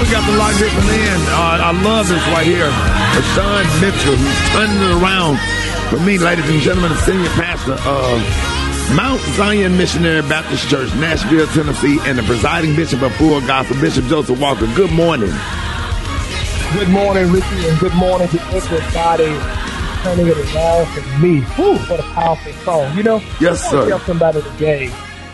we got the different in. Uh, I love this right here. VaShawn Mitchell, who's turning it around for me, ladies and gentlemen, the senior pastor of Mount Zion Missionary Baptist Church, Nashville, Tennessee, and the presiding bishop of Full Gospel, Bishop Joseph Walker. Good morning. Good morning, Rickey, and good morning to everybody turning it around for me. Whew, what a powerful song. You know, yes, sir. tell somebody today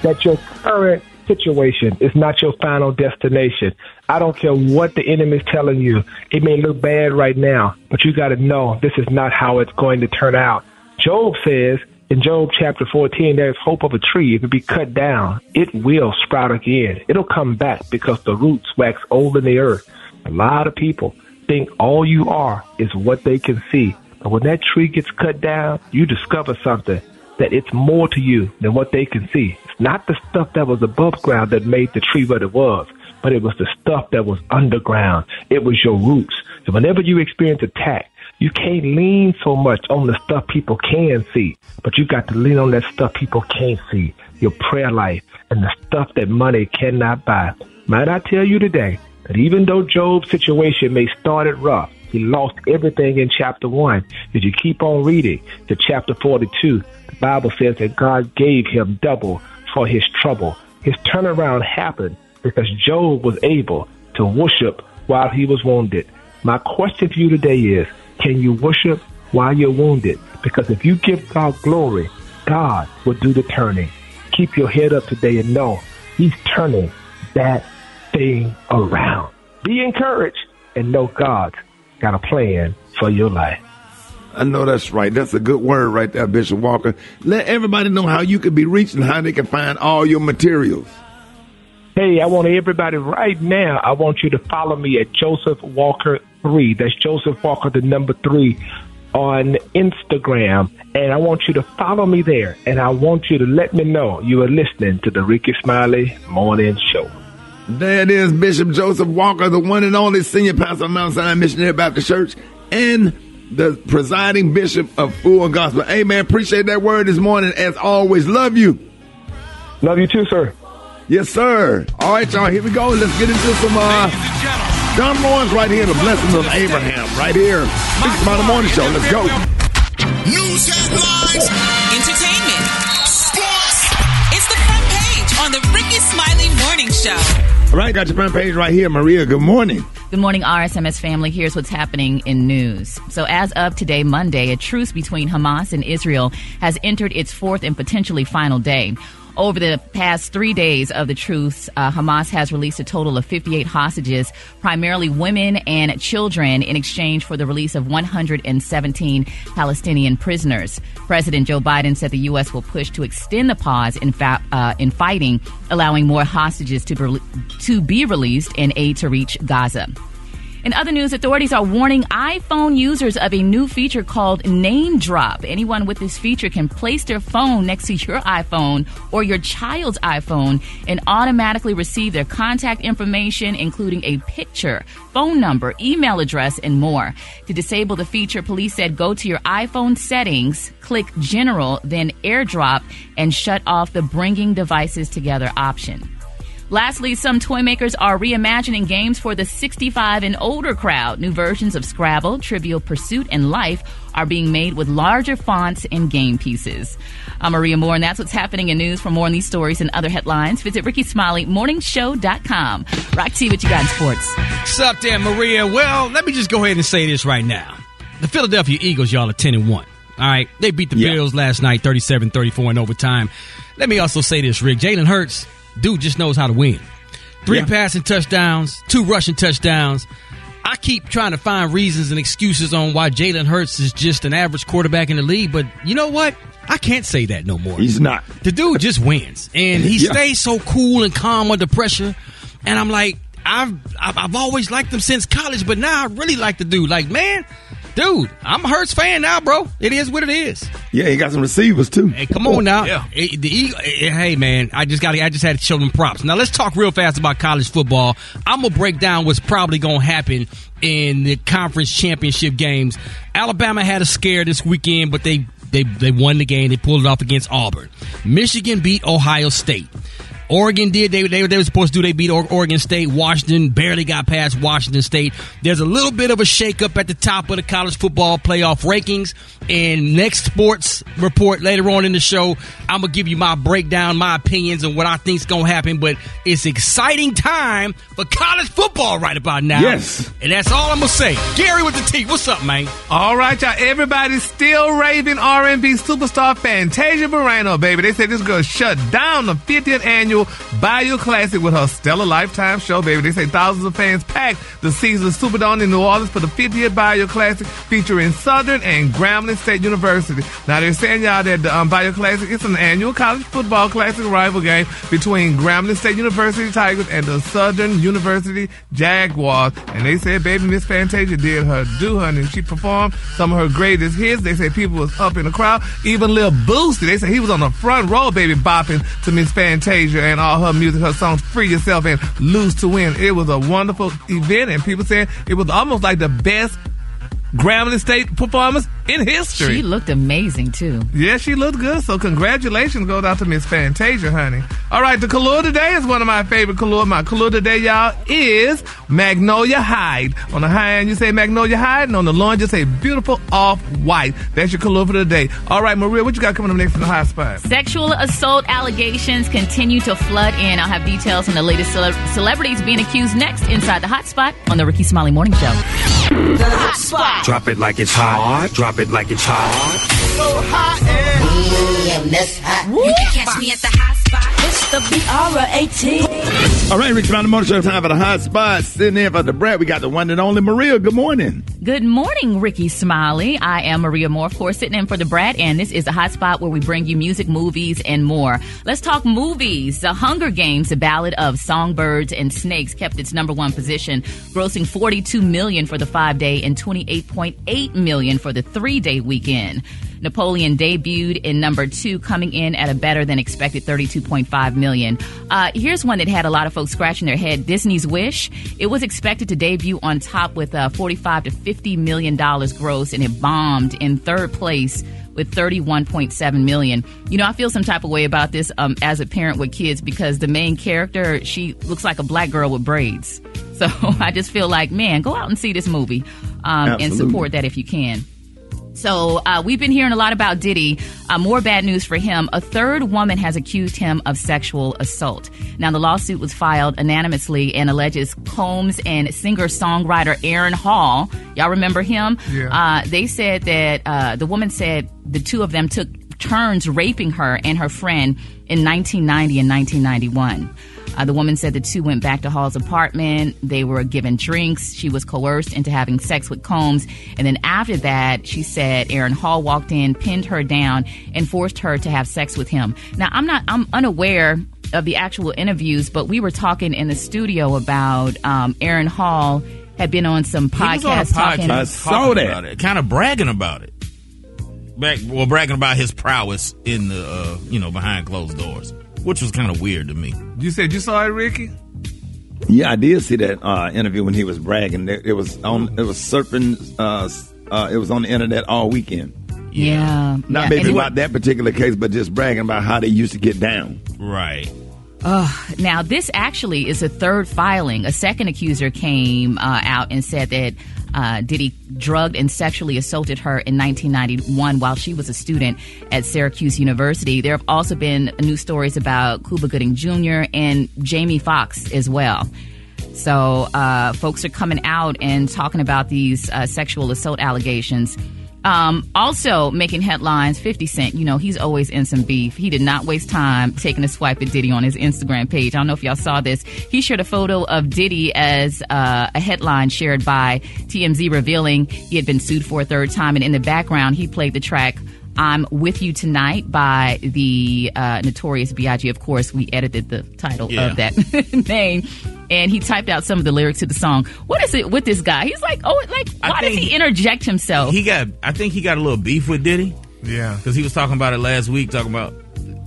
that your current situation is not your final destination. I don't care what the enemy is telling you. It may look bad right now, but you got to know this is not how it's going to turn out. Job says in Job chapter 14, there's hope of a tree. If it be cut down, it will sprout again. It'll come back because the roots wax old in the earth. A lot of people think all you are is what they can see. But when that tree gets cut down, you discover something that it's more to you than what they can see. It's not the stuff that was above ground that made the tree what it was, but it was the stuff that was underground. It was your roots. So whenever you experience attack, you can't lean so much on the stuff people can see, but you got to lean on that stuff people can't see. Your prayer life and the stuff that money cannot buy. Might I tell you today that even though Job's situation may start it rough, he lost everything in chapter one. If you keep on reading to chapter 42, the Bible says that God gave him double for his trouble. His turnaround happened because Job was able to worship while he was wounded. My question to you today is, can you worship while you're wounded? Because if you give God glory, God will do the turning. Keep your head up today and know he's turning that thing around. Be encouraged and know God's got a plan for your life. I know that's right. That's a good word right there, Bishop Walker. Let everybody know how you can be reached and how they can find all your materials. Hey, I want everybody right now. I want you to follow me at Joseph Walker three. That's Joseph Walker, the number three, on Instagram, and I want you to follow me there. And I want you to let me know you are listening to the Rickey Smiley Morning Show. There it is, Bishop Joseph Walker, the one and only senior pastor of Mount Sinai Missionary Baptist Church, and the presiding bishop of Full Gospel. Amen. Appreciate that word this morning. As always, love you. Love you too, sir. Yes, sir. All right, y'all. Here we go. Let's get into some uh, John Lawrence right here, the blessings of Abraham, right here. It's about the morning show. Let's go. News headlines, entertainment, sports. It's the front page on the Rickey Smiley Morning Show. Right, got your front page right here. Maria, good morning. Good morning, RSMS family. Here's what's happening in news. So, as of today, Monday, a truce between Hamas and Israel has entered its fourth and potentially final day. Over the past three days of the truce, uh, Hamas has released a total of 58 hostages, primarily women and children, in exchange for the release of 117 Palestinian prisoners. President Joe Biden said the U.S. will push to extend the pause in, fa- uh, in fighting, allowing more hostages to be, to be released and aid to reach Gaza. In other news, authorities are warning iPhone users of a new feature called Name Drop. Anyone with this feature can place their phone next to your iPhone or your child's iPhone and automatically receive their contact information, including a picture, phone number, email address, and more. To disable the feature, police said go to your iPhone settings, click General, then AirDrop, and shut off the Bringing Devices Together option. Lastly, some toy makers are reimagining games for the 65 and older crowd. New versions of Scrabble, Trivial Pursuit, and Life are being made with larger fonts and game pieces. I'm Maria Moore, and that's what's happening in news. For more on these stories and other headlines, visit RickeySmileyMorningShow.com. Rock T, what you got in sports? What's up there, Maria? Well, let me just go ahead and say this right now. The Philadelphia Eagles, y'all, are 10 and 1. All right. They beat the Yeah. Bills last night, 37 34 in overtime. Let me also say this, Rick. Jalen Hurts, dude just knows how to win. Three Yeah. passing touchdowns, two rushing touchdowns. I keep trying to find reasons and excuses on why Jalen Hurts is just an average quarterback in the league, but you know what? I can't say that no more. He's not. The dude just wins, and he Yeah. stays so cool and calm under pressure. And I'm like, I've I've I've always liked him since college, but now I really like the dude. Like, man, dude, I'm a Hurts fan now, bro. It is what it is. Yeah, he got some receivers too. Hey, come on now. Yeah. Eh, the Eagle- hey, man, I just got I just had to show them props. Now let's talk real fast about college football. I'm gonna break down what's probably gonna happen in the conference championship games. Alabama had a scare this weekend, but they they they won the game. They pulled it off against Auburn. Michigan beat Ohio State. Oregon did. They, they, they were supposed to do. They beat Oregon State. Washington barely got past Washington State. There's a little bit of a shakeup at the top of the college football playoff rankings. And next sports report later on in the show, I'm gonna give you my breakdown, my opinions, and what I think's gonna happen. But it's exciting time for college football right about now. Yes. and that's all I'm gonna say. Gary with the T. What's up, man? All right, y'all. Everybody's still raving R&B superstar Fantasia Barrino, baby. They said this girl shut down the 50th annual Bayou Classic with her stellar lifetime show, baby. They say thousands of fans packed the Caesars Superdome in New Orleans for the 50th Bayou Classic featuring Southern and Grambling State University. Now they're saying y'all that the um, Bayou Classic is an annual college football classic rival game between Grambling State University Tigers and the Southern University Jaguars. And they said, baby, Miss Fantasia did her do, honey. She performed some of her greatest hits. They say people was up in the crowd. Even Lil Boosie, they said he was on the front row, baby, bopping to Miss Fantasia and all her music, her songs, Free Yourself and Lose to Win. It was a wonderful event, and people said it was almost like the best Grambling State performance in history. She looked amazing too. Yeah, she looked good. So congratulations goes out to Miss Fantasia, honey. All right, the color today is one of my favorite color. My color today, y'all, is Magnolia Hide. On the high end, you say Magnolia Hide, and on the low end, you say beautiful off white. That's your color for the day. All right, Maria, what you got coming up next in the hot spot? Sexual assault allegations continue to flood in. I'll have details on the latest cele- celebrities being accused next inside the hot spot on the Rickey Smiley Morning Show. The hot spot. Drop it like it's hot. Drop it like it's hot. You can catch me at the hot spot. It's the B-R-A-T. All right, Rich Mountain Motor Show, time for the hot spot. Sitting in for Da Brat, we got the one and only Maria. Good morning. Good morning, Rickey Smiley. I am Maria Moore, of course, sitting in for Da Brat, and this is the hot spot where we bring you music, movies, and more. Let's talk movies. The Hunger Games, the Ballad of Songbirds and Snakes, kept its number one position, grossing 42 million for the five day and 28.8 million for the three day weekend. Napoleon debuted in number two, coming in at a better than expected 32.5 million. Uh, here's one that had a lot of folks scratching their head. Disney's Wish. It was expected to debut on top with uh, 45 to 50 million dollars gross, and it bombed in third place with 31.7 million. You know, I feel some type of way about this um, as a parent with kids because the main character, she looks like a black girl with braids. So I just feel like, man, go out and see this movie um, and support that if you can. So uh, we've been hearing a lot about Diddy. Uh, more bad news for him. A third woman has accused him of sexual assault. Now the lawsuit was filed anonymously and alleges Combs and singer-songwriter Aaron Hall. Y'all remember him? Yeah. Uh, they said that uh, the woman said the two of them took turns raping her and her friend in 1990 and 1991. Uh, the woman said the two went back to Hall's apartment. They were given drinks. She was coerced into having sex with Combs. And then after that, she said Aaron Hall walked in, pinned her down, and forced her to have sex with him. Now, I'm not, I'm unaware of the actual interviews, but we were talking in the studio about um, Aaron Hall had been on some He was on a podcast talking. I podcast saw talking that. about it, kind of bragging about it. Back, well, bragging about his prowess in the, uh, you know, behind closed doors, which was kind of weird to me. You said you saw it, Rickey? Yeah, I did see that uh, interview when he was bragging. It, it was on. It was surfing. Uh, uh, it was on the internet all weekend. yeah. Not yeah. maybe about that particular case, but just bragging about how they used to get down. Right. Oh, Now, this actually is a third filing. A second accuser came uh, out and said that uh, Diddy drugged and sexually assaulted her in 1991 while she was a student at Syracuse University. There have also been news stories about Cuba Gooding Jr. and Jamie Foxx as well. So, uh, folks are coming out and talking about these uh, sexual assault allegations. Um, also making headlines, 50 Cent, you know, he's always in some beef. He did not waste time taking a swipe at Diddy on his Instagram page. I don't know if y'all saw this. He shared a photo of Diddy as uh, a headline shared by TMZ revealing he had been sued for a third time. And in the background, he played the track I'm With You Tonight by the uh, Notorious B.I.G. Of course, we edited the title Yeah. of that name. And he typed out some of the lyrics to the song. What is it with this guy? He's like, oh, like, why does he interject himself? He got, I think he got a little beef with Diddy Yeah. because he was talking about it last week, talking about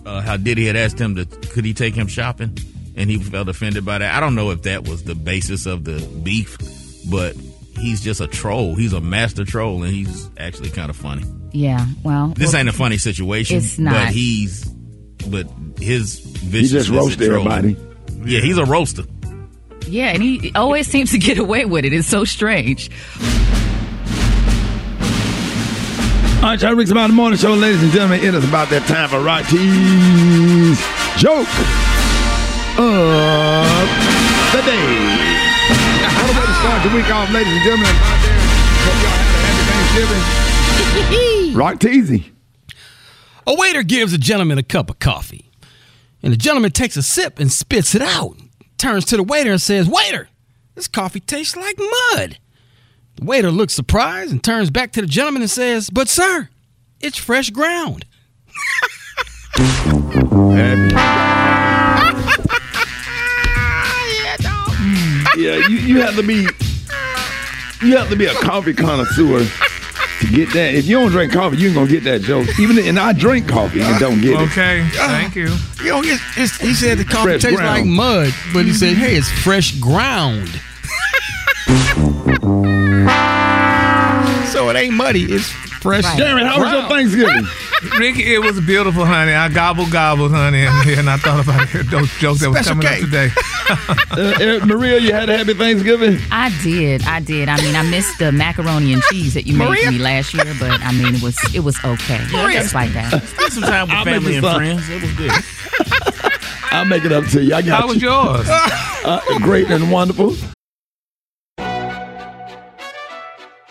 uh, how Diddy had asked him to, could he take him shopping, and he felt offended by that. I don't know if that was the basis of the beef, but he's just a troll. He's a master troll, and he's actually kind of funny. Yeah, well, This well, ain't a funny situation. It's not. But he's, but his viciousness. just roast and trolling. everybody. Yeah, he's a roaster. Yeah, and he always seems to get away with it. It's so strange. All right, Charlie Ricks about the morning show, ladies and gentlemen. It is about that time for Rock T's joke of the day. What a way to start the week off, ladies and gentlemen. Out there, hope y'all had a happy Thanksgiving. Rock Teasy. A waiter gives a gentleman a cup of coffee, and the gentleman takes a sip and spits it out. Turns to the waiter and says, Waiter, this coffee tastes like mud. The waiter looks surprised and turns back to the gentleman and says, But sir, it's fresh ground. Yeah, you, you have to be you have to be a coffee connoisseur to get that. If you don't drink coffee, you ain't gonna get that joke. Even and I drink coffee and don't get it. Okay, ah. thank you. You know, it's, it's, he said the coffee Fresh tastes ground. like mud, but he said, Hey, it's fresh ground. so it ain't muddy, it's fresh. Right. Darren, how was your. Thanksgiving? Rickey, it was beautiful, honey. I gobble gobbled, honey, and, and I thought about those jokes that was coming K. up today. Uh, Maria, you had a happy Thanksgiving. I did, I did. I mean, I missed the macaroni and cheese that you made for me last year, but I mean, it was it was okay. Maria. Just like that. Spend some time with I'll family and friends. It was good. I'll make it up to you. I got How was you. yours? Uh, great and wonderful.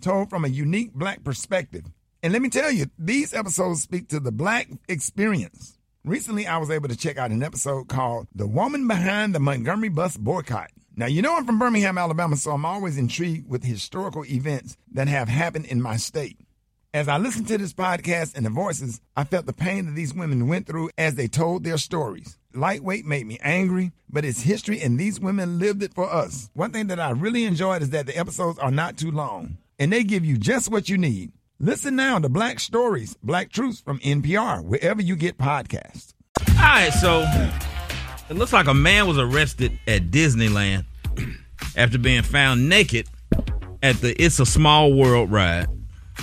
told from a unique black perspective. And let me tell you, these episodes speak to the black experience. Recently, I was able to check out an episode called The Woman Behind the Montgomery Bus Boycott. Now, you know I'm from Birmingham, Alabama, so I'm always intrigued with historical events that have happened in my state. As I listened to this podcast and the voices, I felt the pain that these women went through as they told their stories. Lightweight made me angry, but it's history and these women lived it for us. One thing that I really enjoyed is that the episodes are not too long and they give you just what you need. Listen now to Black Stories, Black Truths from NPR, wherever you get podcasts. All right, so it looks like a man was arrested at Disneyland after being found naked at the It's a Small World ride,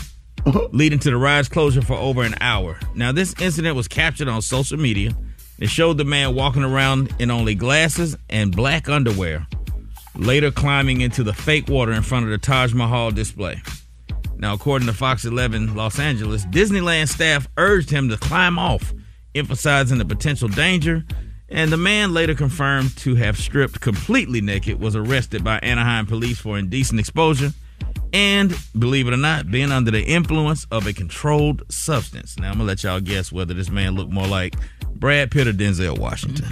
leading to the ride's closure for over an hour. Now, this incident was captured on social media. It showed the man walking around in only glasses and black underwear, later climbing into the fake water in front of the Taj Mahal display. Now, according to Fox 11 Los Angeles, Disneyland staff urged him to climb off, emphasizing the potential danger. And the man, later confirmed to have stripped completely naked, was arrested by Anaheim police for indecent exposure and, believe it or not, being under the influence of a controlled substance. Now, I'm gonna let y'all guess whether this man looked more like Brad Pitt or Denzel Washington.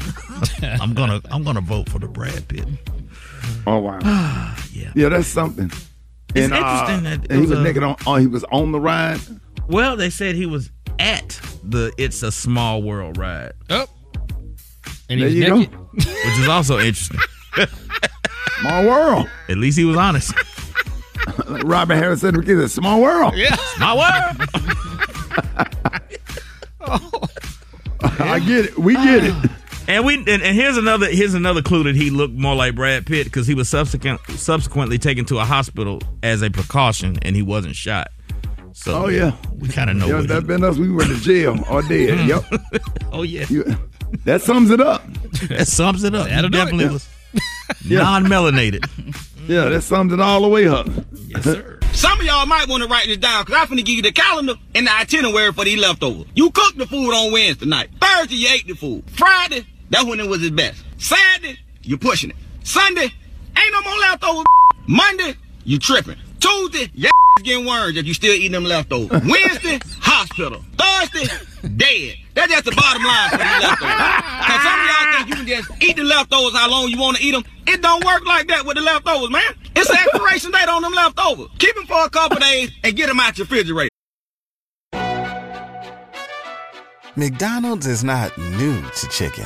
I'm gonna I'm gonna vote for the Brad Pitt. Oh wow. Ah, yeah. Yeah, that's something. It's uh, interesting that it and he was was a- naked on, on he was on the ride. Well, they said he was at the It's a Small World ride, Oh. And There he's you naked. go. which is also interesting. Small world. At least he was honest. Like Robert Harris said, "It's a small world." Yeah. small My word. I get it. We get it. Ah. And we and, and here's another here's another clue that he looked more like Brad Pitt because he was subsequent subsequently taken to a hospital as a precaution and he wasn't shot. So Oh yeah. we kind of know. Yeah, what that he- been us. We went to jail or dead. Hmm. yep. oh yeah, You, that sums it up. that sums it up. That'll it. definitely was Yeah. non-melanated. Yeah, that sums it all the way up. yes, sir. Some of y'all might want to write this down because I'm finna give you the calendar and the itinerary for these leftovers. You cooked the food on Wednesday night. Thursday, you ate the food. Friday, that's when it was its best. Saturday, you pushing it. Sunday, ain't no more leftovers. Monday, you tripping. Tuesday, your ass getting worms if you still eating them leftovers. Wednesday, hospital. Thursday, dead. That's just the bottom line for the leftovers. Cause some of y'all think you can just eat the leftovers how long you want to eat them. It don't work like that with the leftovers, man. It's an expiration date on them leftovers. Keep them for a couple days and get them out your refrigerator. McDonald's is not new to chicken.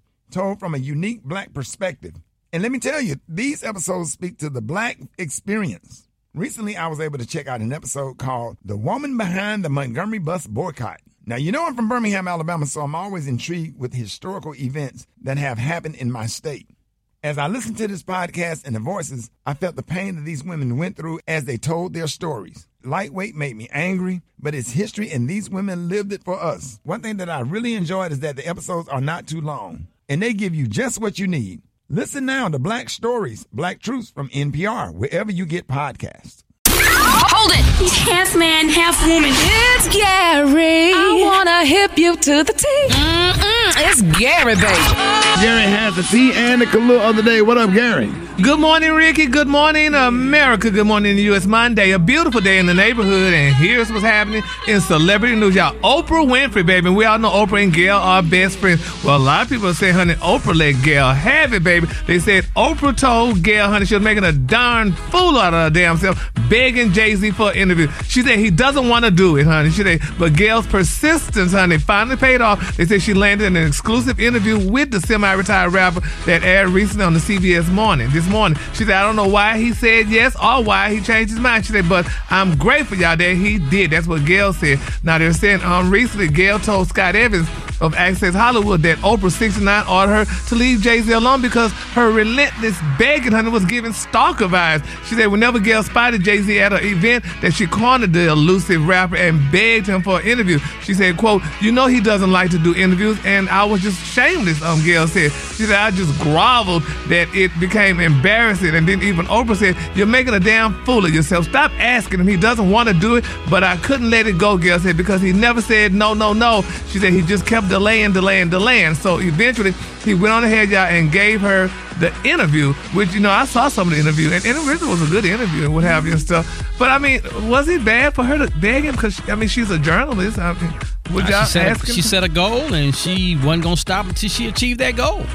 told from a unique black perspective. And let me tell you, these episodes speak to the black experience. Recently, I was able to check out an episode called The Woman Behind the Montgomery Bus Boycott. Now, you know I'm from Birmingham, Alabama, so I'm always intrigued with historical events that have happened in my state. As I listened to this podcast and the voices, I felt the pain that these women went through as they told their stories. Lightweight made me angry, but it's history and these women lived it for us. One thing that I really enjoyed is that the episodes are not too long and they give you just what you need. Listen now to Black Stories, Black Truths from NPR, wherever you get podcasts. Hold it! He's half man, half woman. It's Gary. I wanna hip you to the T. Mm-mm, it's Gary, baby. Gary has the tea and the Kahlua of the day. What up, Gary? Good morning, Rickey. Good morning, America. Good morning, U.S. Monday. A beautiful day in the neighborhood, and here's what's happening in celebrity news, y'all. Oprah Winfrey, baby. We all know Oprah and Gayle are best friends. Well, a lot of people saying, honey, Oprah let Gayle have it, baby. They said Oprah told Gayle, honey, she was making a darn fool out of her damn self, begging Jay Z for an interview. She said he doesn't want to do it, honey. She said, but Gayle's persistence, honey, finally paid off. They said she landed an exclusive interview with the semi-retired rapper that aired recently on the CBS Morning. This morning. She said, I don't know why he said yes or why he changed his mind. She said, but I'm grateful, y'all, that he did. That's what Gayle said. Now, they're saying um, recently, Gayle told Scott Evans of Access Hollywood that Oprah 69 ordered her to leave Jay-Z alone because her relentless begging, honey, was giving stalker vibes. She said whenever Gayle spotted Jay-Z at an event that she cornered the elusive rapper and begged him for an interview. She said, quote, you know he doesn't like to do interviews and I was just shameless, um, Gayle said. She said, I just groveled that it became embarrassing and then even Oprah said, you're making a damn fool of yourself. Stop asking him. He doesn't want to do it, but I couldn't let it go, Gayle said, because he never said no, no, no. She said he just kept delaying, delaying, delaying. So eventually he went on ahead, y'all, and gave her the interview, which, you know, I saw some of the interview, and, and it really was a good interview and what have you and stuff. But, I mean, was it bad for her to beg him? Because, I mean, she's a journalist. I mean, would y'all she set, ask him? she set a goal and she wasn't going to stop until she achieved that goal.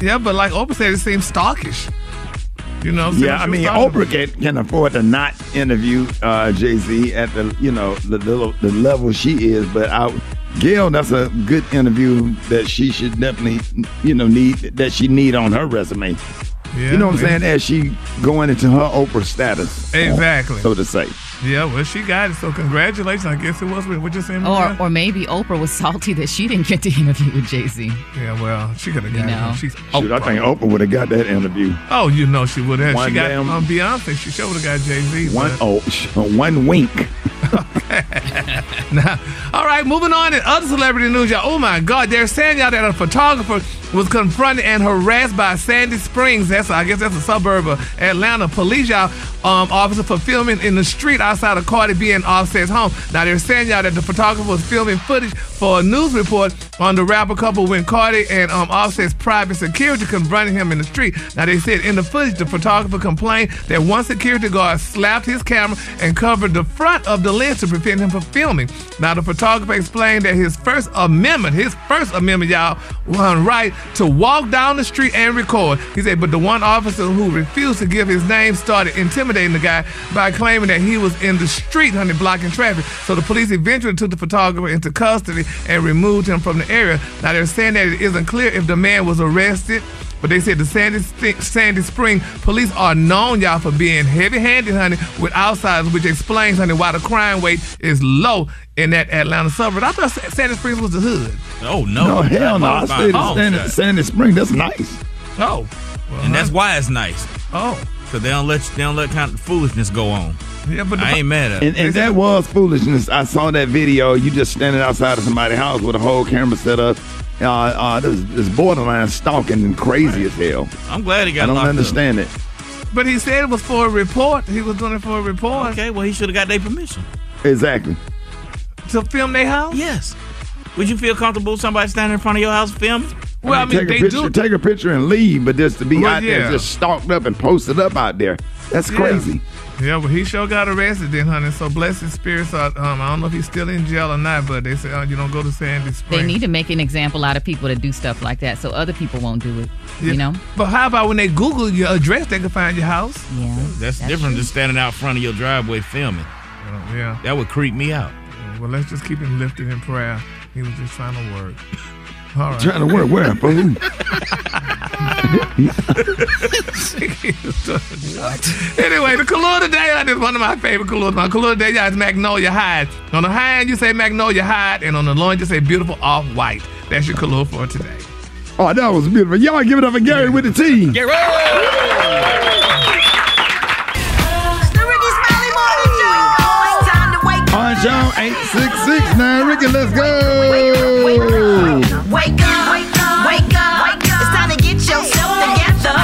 Yeah, but like Oprah said, it seems stalkish. You know, so Yeah, I mean, talking Oprah can, can afford to not interview uh, Jay Z at the you know the, the the level she is, but I, Gayle, that's a good interview that she should definitely you know need that she need on her resume. Yeah, you know what I'm saying? As she going into her Oprah status, Exactly. so to say. Yeah, well, she got it. So congratulations. I guess it was. What you're saying? Or, or maybe Oprah was salty that she didn't get to interview with Jay Z. yeah, well, she could have got know. it. She's Shoot, I think Oprah would have got that interview. Oh, you know she would have. She got damn- um, Beyonce. She sure would have got Jay Z. One oh, sh- one wink. Now, all right, moving on in other celebrity news, y'all. Oh my God, they're saying y'all that a photographer was confronted and harassed by Sandy Springs. That's I guess that's a suburb of Atlanta. Police y'all um, officer for filming in the street outside of Cardi B and Offset's home. Now they're saying y'all that the photographer was filming footage for a news report on the rapper couple when Cardi and um, Offset's private security confronted him in the street. Now they said in the footage the photographer complained that one security guard slapped his camera and covered the front of the lens to prevent him from filming. Now the photographer explained that his First Amendment, his First Amendment, y'all, wasn't right to walk down the street and record. He said, but the one officer who refused to give his name started intimidating the guy by claiming that he was in the street, honey, blocking traffic. So the police eventually took the photographer into custody and removed him from the area. Now they're saying that it isn't clear if the man was arrested. But they said the Sandy, Sandy Spring police are known, y'all, for being heavy-handed, honey, with outsiders, which explains, honey, why the crime rate is low in that Atlanta suburb. I thought Sandy Springs was the hood. Oh no, No, hell no. I stayed in Oh, Sandy. Sandy Spring. That's nice. Oh, and that's uh-huh. why it's nice. Oh, because they don't let they don't let kind of foolishness go on. Yeah, but I ain't mad at. And, and that was foolishness. I saw that video. You just standing outside of somebody's house with a whole camera set up. Uh, uh, this, this borderline stalking and crazy as hell. I'm glad he got I don't locked up. understand it. But he said it was for a report. He was doing it for a report. Okay, well he should have got their permission Exactly. to film their house. Yes. Would you feel comfortable with somebody standing in front of your house filming? Well, I mean, take they a picture, do. take a picture and leave, but just to be Well, out yeah. there just stalked up and posted up out there, that's Yeah. crazy. Yeah, but he sure got arrested then, honey. So bless his spirits. Are, um, I don't know if he's still in jail or not, but they say oh, you don't go to Sandy Springs. They need to make an example out of people that do stuff like that so other people won't do it. Yeah. You know? But how about when they Google your address, they can find your house? Yeah. That's, different than standing out front of your driveway filming. yeah. That would creep me out. Well, let's just keep him lifted in prayer. He was just trying to work. All right. Trying to work where, fool? what? Anyway, the color today is one of my favorite colors. My color today y'all, is Magnolia Hide. On the high end, you say Magnolia Hide, and on the low end, you say Beautiful Off White. That's your color for today. Oh, that was beautiful. Y'all give it up for Gary with the team. Gary! All right, y'all. 866 now. Rickey, let's go. Wake up, wake up, wake up, wake up. It's time to get yourself together.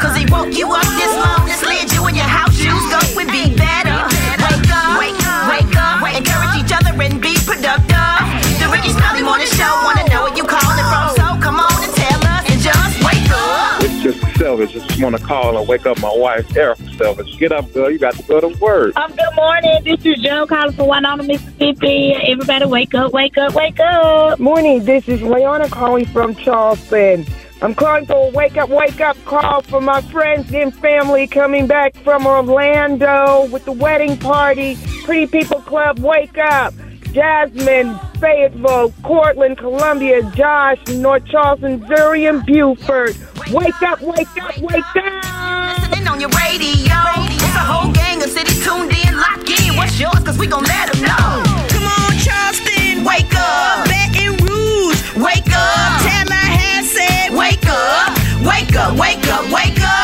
Cause he woke you up this morning, slid you in your house shoes, go and be better. Wake up, wake up, wake up. Encourage each other and be productive. The Rickey Smiley Morning Show, wanna know where you calling from. So come on and tell us and just wake up. It's just selfish. Just want to call and wake up my wife, Erica Selfish. Get up, girl. You got to go to work. Um, good morning. This is Joe calling from Winona, Mississippi. Everybody wake up, wake up, wake up. Morning, this is Leona calling from Charleston. I'm calling for a wake up, wake up call for my friends and family coming back from Orlando with the wedding party. Pretty People Club, wake up. Jasmine, Fayetteville, Cortland, Columbia, Josh, North Charleston, Missouri, and Buford. Wake up, wake up, wake up. Listening on your radio. It's a whole gang of cities tuned in, locked in. What's yours? Cause we gon' let them know. Come on, Charleston, wake up. Baton Rouge, wake up. Tallahassee, wake up. Wake up, wake up, wake up.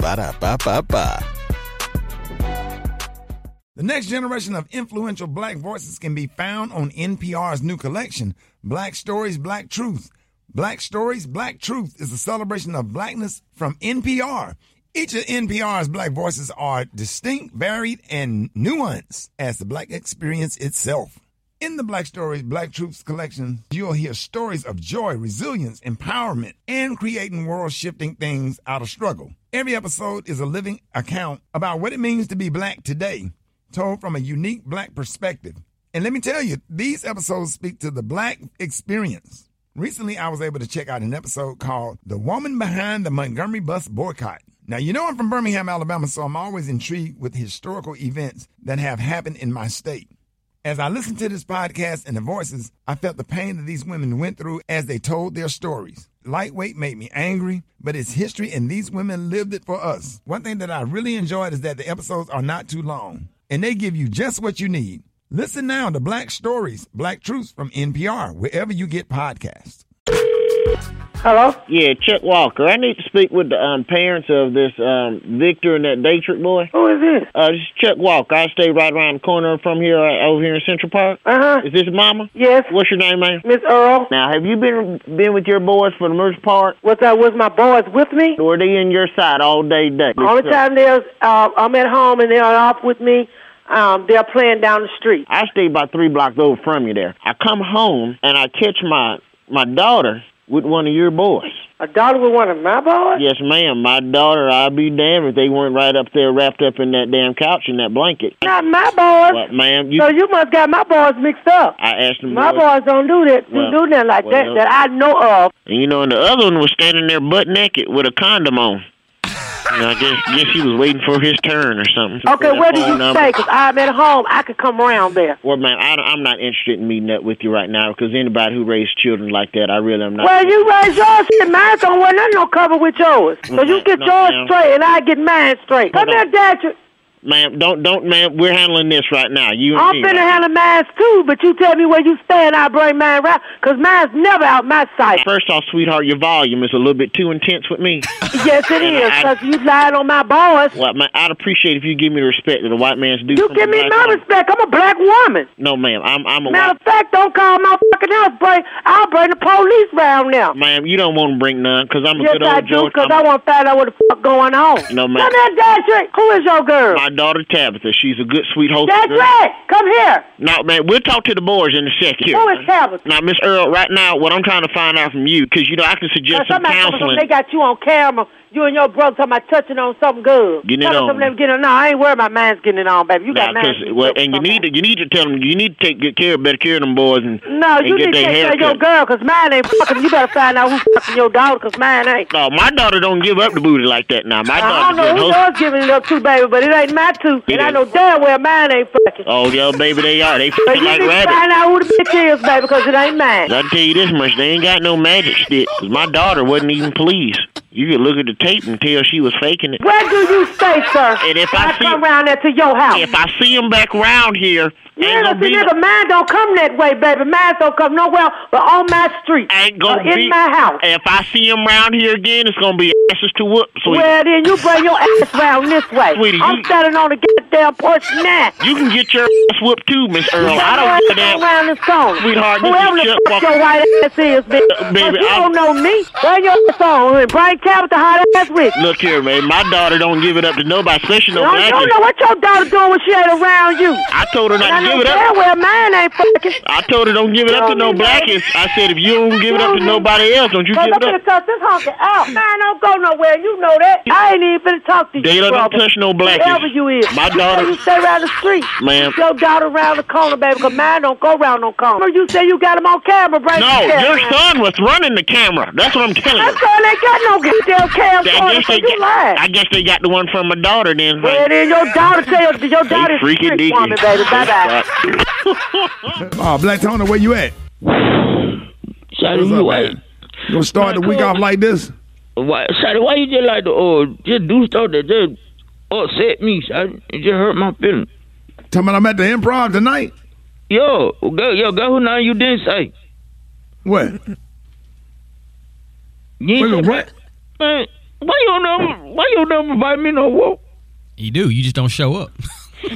Ba da ba ba ba. The next generation of influential black voices can be found on NPR's new collection, Black Stories, Black Truth. Black Stories, Black Truth is a celebration of blackness from NPR. Each of NPR's black voices are distinct, varied, and nuanced as the black experience itself. In the Black Stories, Black Truths collection, you'll hear stories of joy, resilience, empowerment, and creating world shifting things out of struggle. Every episode is a living account about what it means to be black today, told from a unique black perspective. And let me tell you, these episodes speak to the black experience. Recently, I was able to check out an episode called The Woman Behind the Montgomery Bus Boycott. Now, you know I'm from Birmingham, Alabama, so I'm always intrigued with historical events that have happened in my state. As I listened to this podcast and the voices, I felt the pain that these women went through as they told their stories. Lightweight made me angry, but it's history and these women lived it for us. One thing that I really enjoyed is that the episodes are not too long and they give you just what you need. Listen now to Black Stories, Black Truths from NPR, wherever you get podcasts. Hello? Yeah, Chuck Walker. I need to speak with the um, parents of this um, Victor and that Daytrick boy. Who is this? Uh, this is Chuck Walker. I stay right around the corner from here, uh, over here in Central Park. Uh huh. Is this Mama? Yes. What's your name, man? Miss Earl. Now, have you been been with your boys for the most part? What's that? Was my boys with me? Or are they in your side all day, day? Only time there's, uh, I'm at home and they're off with me. Um, they're playing down the street. I stay about three blocks over from you there. I come home and I catch my my daughter with one of your boys. A daughter with one of my boys? Yes, ma'am. My daughter, I'd be damned if they weren't right up there wrapped up in that damn couch in that blanket. Not my boys. What, ma'am? You, so you must got my boys mixed up. I asked them. My boys- boys don't do that. Well, do nothing like that well- that I know of. And you know, and the other one was standing there butt naked with a condom on. You know, I guess guess he was waiting for his turn or something. Okay, where do you number. stay? Because I'm at home. I could come around there. Well, man, I, I'm not interested in meeting up with you right now because anybody who raised children like that, I really am not. Well, you raise yours and Mine don't wear nothing no cover with yours. Mm-hmm. So you get No, yours straight and I get mine straight. Come here, Dad. Ma'am, don't don't, ma'am. We're handling this right now. You I'm finna right? handle mine too, but you tell me where you stand, I bring mine around. Because mine's never out my sight. First off, sweetheart, your volume is a little bit too intense with me. yes, it And is, I- because you lied on my boys. Well, man, I'd appreciate if you give me the respect that a white man's due. You give me my woman. respect. I'm a black woman. No, ma'am. I'm I'm a Matter white. of fact, don't call my fucking house. Bring, I'll bring the police round now. Ma'am, you don't want to bring none because I'm a yes, good old I do, George. because I'm- I want to find out what the fuck going on. No, ma'am. Come here, Dadrick. Who is your girl? My daughter Tabitha. She's a good, sweet host. girl. Dadrick, come here. No, man, we'll talk to the boys in a sec here. Who is Tabitha? Now, Miss Earl, right now, what I'm trying to find out from you, because you know I can suggest some Somebody told me counseling. They got you on camera. You and your brother talking about touching on something good. Getting it Tell on. getting it on. No, I ain't worried about mine's getting it on, baby. You got Now, mine. 'cause- well, and you need to you need to tell them you need to take good care, better care of them boys, and No, and you get need to take care of your girl, because mine ain't fucking. You better find out who's fucking your daughter, because mine ain't. No, my daughter don't give up the booty like that. Now, my I daughter don't know who yours giving it up to, baby, but it ain't my two. It And I know damn well mine ain't fucking. Oh, yo, baby, they are. They fucking But fucking you like need to rabbits. find out who the bitch is, baby, because it ain't mine. I tell you this much, they ain't got no magic stick. Cause my daughter wasn't even pleased. You could look at the tape and tell she was faking it. Where do you stay, sir? And if I I see- come around there to your house. If I see him back around here, Yeah, gonna see, nigga, mine don't come that way, baby. Mine don't come nowhere but on my street. ain't gonna or in be my house. If I see them around here again, it's gonna be asses to whoop. Sweetie. Well, then you bring your ass round this way. Sweetie, I'm you- standing on the goddamn porch now. You can get your ass whooped too, Miss Earl. I don't give a damn. around this corner. Sweetheart, Whoever the fuck your white ass is, bitch. Uh, baby, you I'm- don't know me. Bring your ass on and bring Tabitha hot ass with. Look here, man. My daughter don't give it up to nobody, especially no black. you don't know what your daughter doing when she ain't around you. I told her not to give it up. well mine ain't fucking. I told her don't give it up to no blackies. I said if you don't give it up to nobody else, don't you give I'm it up. cuss this honky out. Mine don't go nowhere. You know that. I ain't even finna talk to you. They don't touch no blackies. Whoever you is. My daughter- You stay around the street. Ma'am. Your daughter around the corner, baby, because mine don't go around no corner. No, you say you got him on camera, right? No, your son was running the camera. That's what I'm telling My you. son ain't got no goddamn camera. I guess they got. I guess they got the one from my daughter then. Well, then your daughter tell you, your daughter freaky deaky. woman, baby. Bye-bye. Oh, Black Tony, where you at? Shawty, What's you up, white. man? You gonna start the week come off like this? Why, Shawty, why you just like to uh, just do stuff that just upset me, Shawty? It just hurt my feelings. Tell me I'm at the improv tonight. Yo, go, yo, go who now you didn't say. What? You ain't Wait, say what? Man, why you don't never, why you don't never invite me no walk? You do. You just don't show up.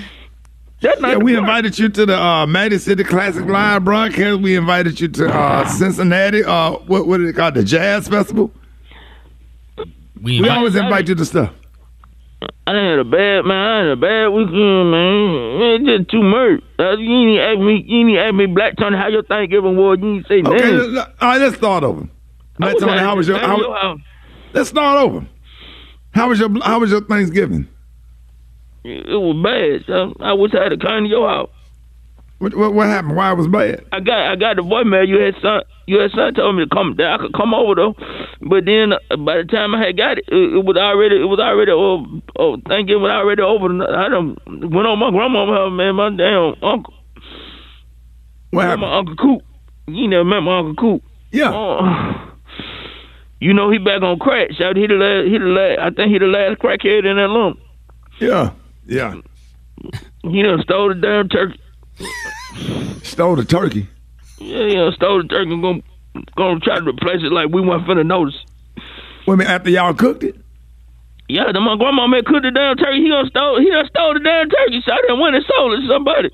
That's not Yeah, we point. invited you to the uh, Magic City Classic Live broadcast. We invited you to uh, Cincinnati. Uh, what what is it called? The Jazz Festival. We, We always invite you to stuff. I done had a bad man. I had a bad weekend, man. It's just too much. Uh, you ain't ask me. You ain't ask me, Black Tony, how your Thanksgiving was. You ain't say Okay, nothing. let- all right, let's start over. I Black was Tony, at- how was your? How, your let's start over. How was your How was your Thanksgiving? It was bad. So I wish I had a come to your house. What, what what happened? Why it was bad? I got I got the voicemail. You had son. You had son told me to come. That I could come over though. But then uh, by the time I had got it, it, it was already it was already oh oh Thanksgiving was already over. I done went on my grandmama house, man. My damn uncle. What happened? My uncle Coop. You never met my uncle Coop. Yeah. Oh. you know he back on crack. Shout he the last. He the last. I think he the last crackhead in that lump. Yeah, yeah. He done stole the damn turkey. Stole the turkey. Yeah, yeah, stole the turkey and gonna gonna try to replace it like we weren't finna notice. Wait a minute, after y'all cooked it? Yeah, then my grandma man cooked the damn turkey. He done stole he done stole the damn turkey. So I done went and sold it to somebody.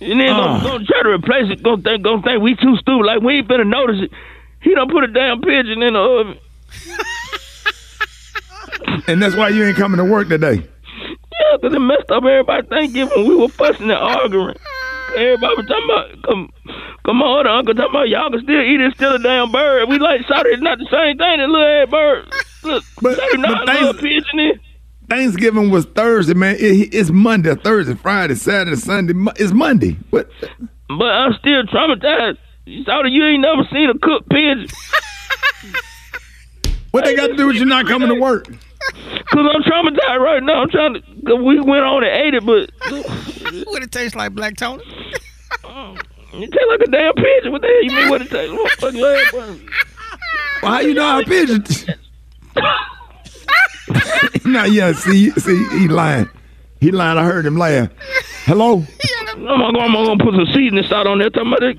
And then Oh. gonna, ah. gonna try to replace it. Gonna think gonna think we too stupid. Like we ain't finna notice it. He done put a damn pigeon in the oven. And that's why you ain't coming to work today. Yeah, 'cause it messed up everybody Thanksgiving. We were fussing and arguing. Everybody was talking about, come, come on, uncle talking about y'all can still eat it, still a damn bird. We like sorry, it's not the same thing. That little ass bird. Look, But- sorry, not but a little pigeon in. Thanksgiving was Thursday, man. It- it's Monday, Thursday, Friday, Saturday, Sunday. It's Monday. What? But I'm still traumatized. Sorry, you ain't never seen a cooked pigeon. What they got to do with you not coming to work? Cause I'm traumatized right now. I'm trying to. Cause we went on and ate it, but what it tastes like, Black Tony? it tastes like a damn pigeon. What the hell you mean? What it tastes? What fucking leg burn? Well, how you know how pigeon? no, yeah. See, see, he lying. He lying. I heard him laugh. Hello. No, my grandma gonna put some seasoning salt on there. Talking about it.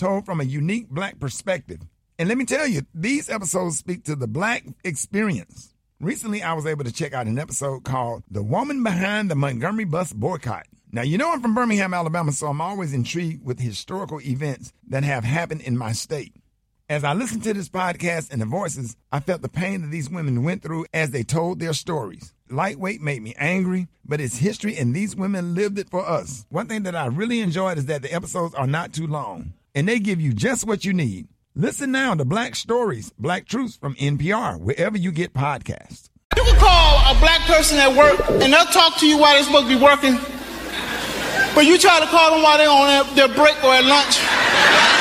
told from a unique black perspective. And let me tell you, these episodes speak to the black experience. Recently, I was able to check out an episode called The Woman Behind the Montgomery Bus Boycott. Now, you know I'm from Birmingham, Alabama, so I'm always intrigued with historical events that have happened in my state. As I listened to this podcast and the voices, I felt the pain that these women went through as they told their stories. Lightweight made me angry, but it's history and these women lived it for us. One thing that I really enjoyed is that the episodes are not too long and they give you just what you need. Listen now to Black Stories, Black Truths from NPR, wherever you get podcasts. You can call a black person at work and they'll talk to you while they're supposed to be working. But you try to call them while they're on their, their break or at lunch.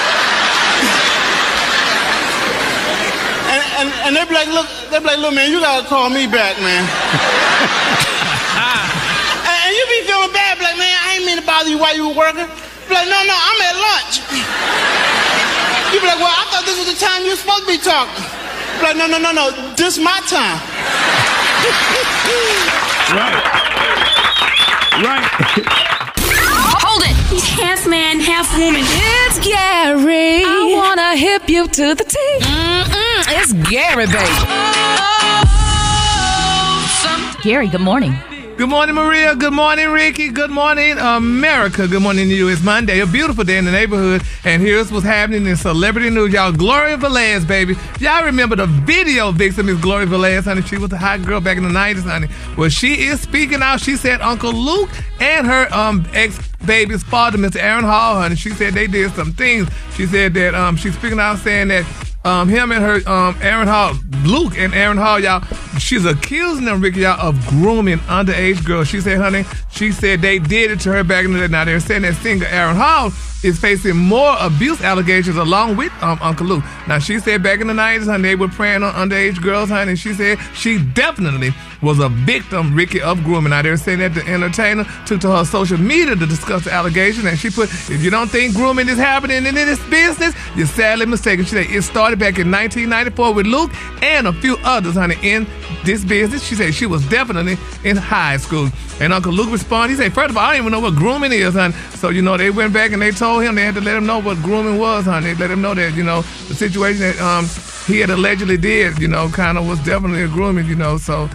And, and, and they be like, look, they be like, look, man, you gotta call me back, man. and, and you be feeling bad, be like, man, I ain't mean to bother you while you were working. Be like, no, no, I'm at lunch. You be like, well, I thought this was the time you were supposed to be talking. Be like, no, no, no, no, this my time. Right. Right. Hold it. He's half man, half woman. It's Gary. I wanna hip you to the T. Mm-mm, it's Gary, baby. Gary, good morning. Good morning, Maria. Good morning, Rickey. Good morning, America. Good morning to you. It's Monday, a beautiful day in the neighborhood. And here's what's happening in celebrity news. Y'all, Gloria Velez, baby. Y'all remember the video vixen, Miss Gloria Velez, honey. She was a hot girl back in the 90s, honey. Well, she is speaking out. She said Uncle Luke and her um ex baby's father, Mr. Aaron Hall, honey. She said they did some things. She said that um she's speaking out saying that um, him and her, um, Aaron Hall, Luke and Aaron Hall, y'all, she's accusing them, Rickey, y'all, of grooming underage girls. She said, honey, she said they did it to her back in the day. Now they're saying that singer Aaron Hall is facing more abuse allegations along with um, Uncle Luke. Now she said back in the 90s, honey, they were preying on underage girls, honey, and she said she definitely was a victim, Rickey, of grooming. Now they're saying that the entertainer took to her social media to discuss the allegation, and she put, if you don't think grooming is happening in this business, you're sadly mistaken. She said it started back in 1994 with Luke and a few others, honey, in this business. She said she was definitely in high school. And Uncle Luke responded, he said, first of all, I don't even know what grooming is, honey. So, you know, they went back and they told him they had to let him know what grooming was, honey. They let him know that, you know, the situation that um, he had allegedly did, you know, kind of was definitely a grooming, you know. So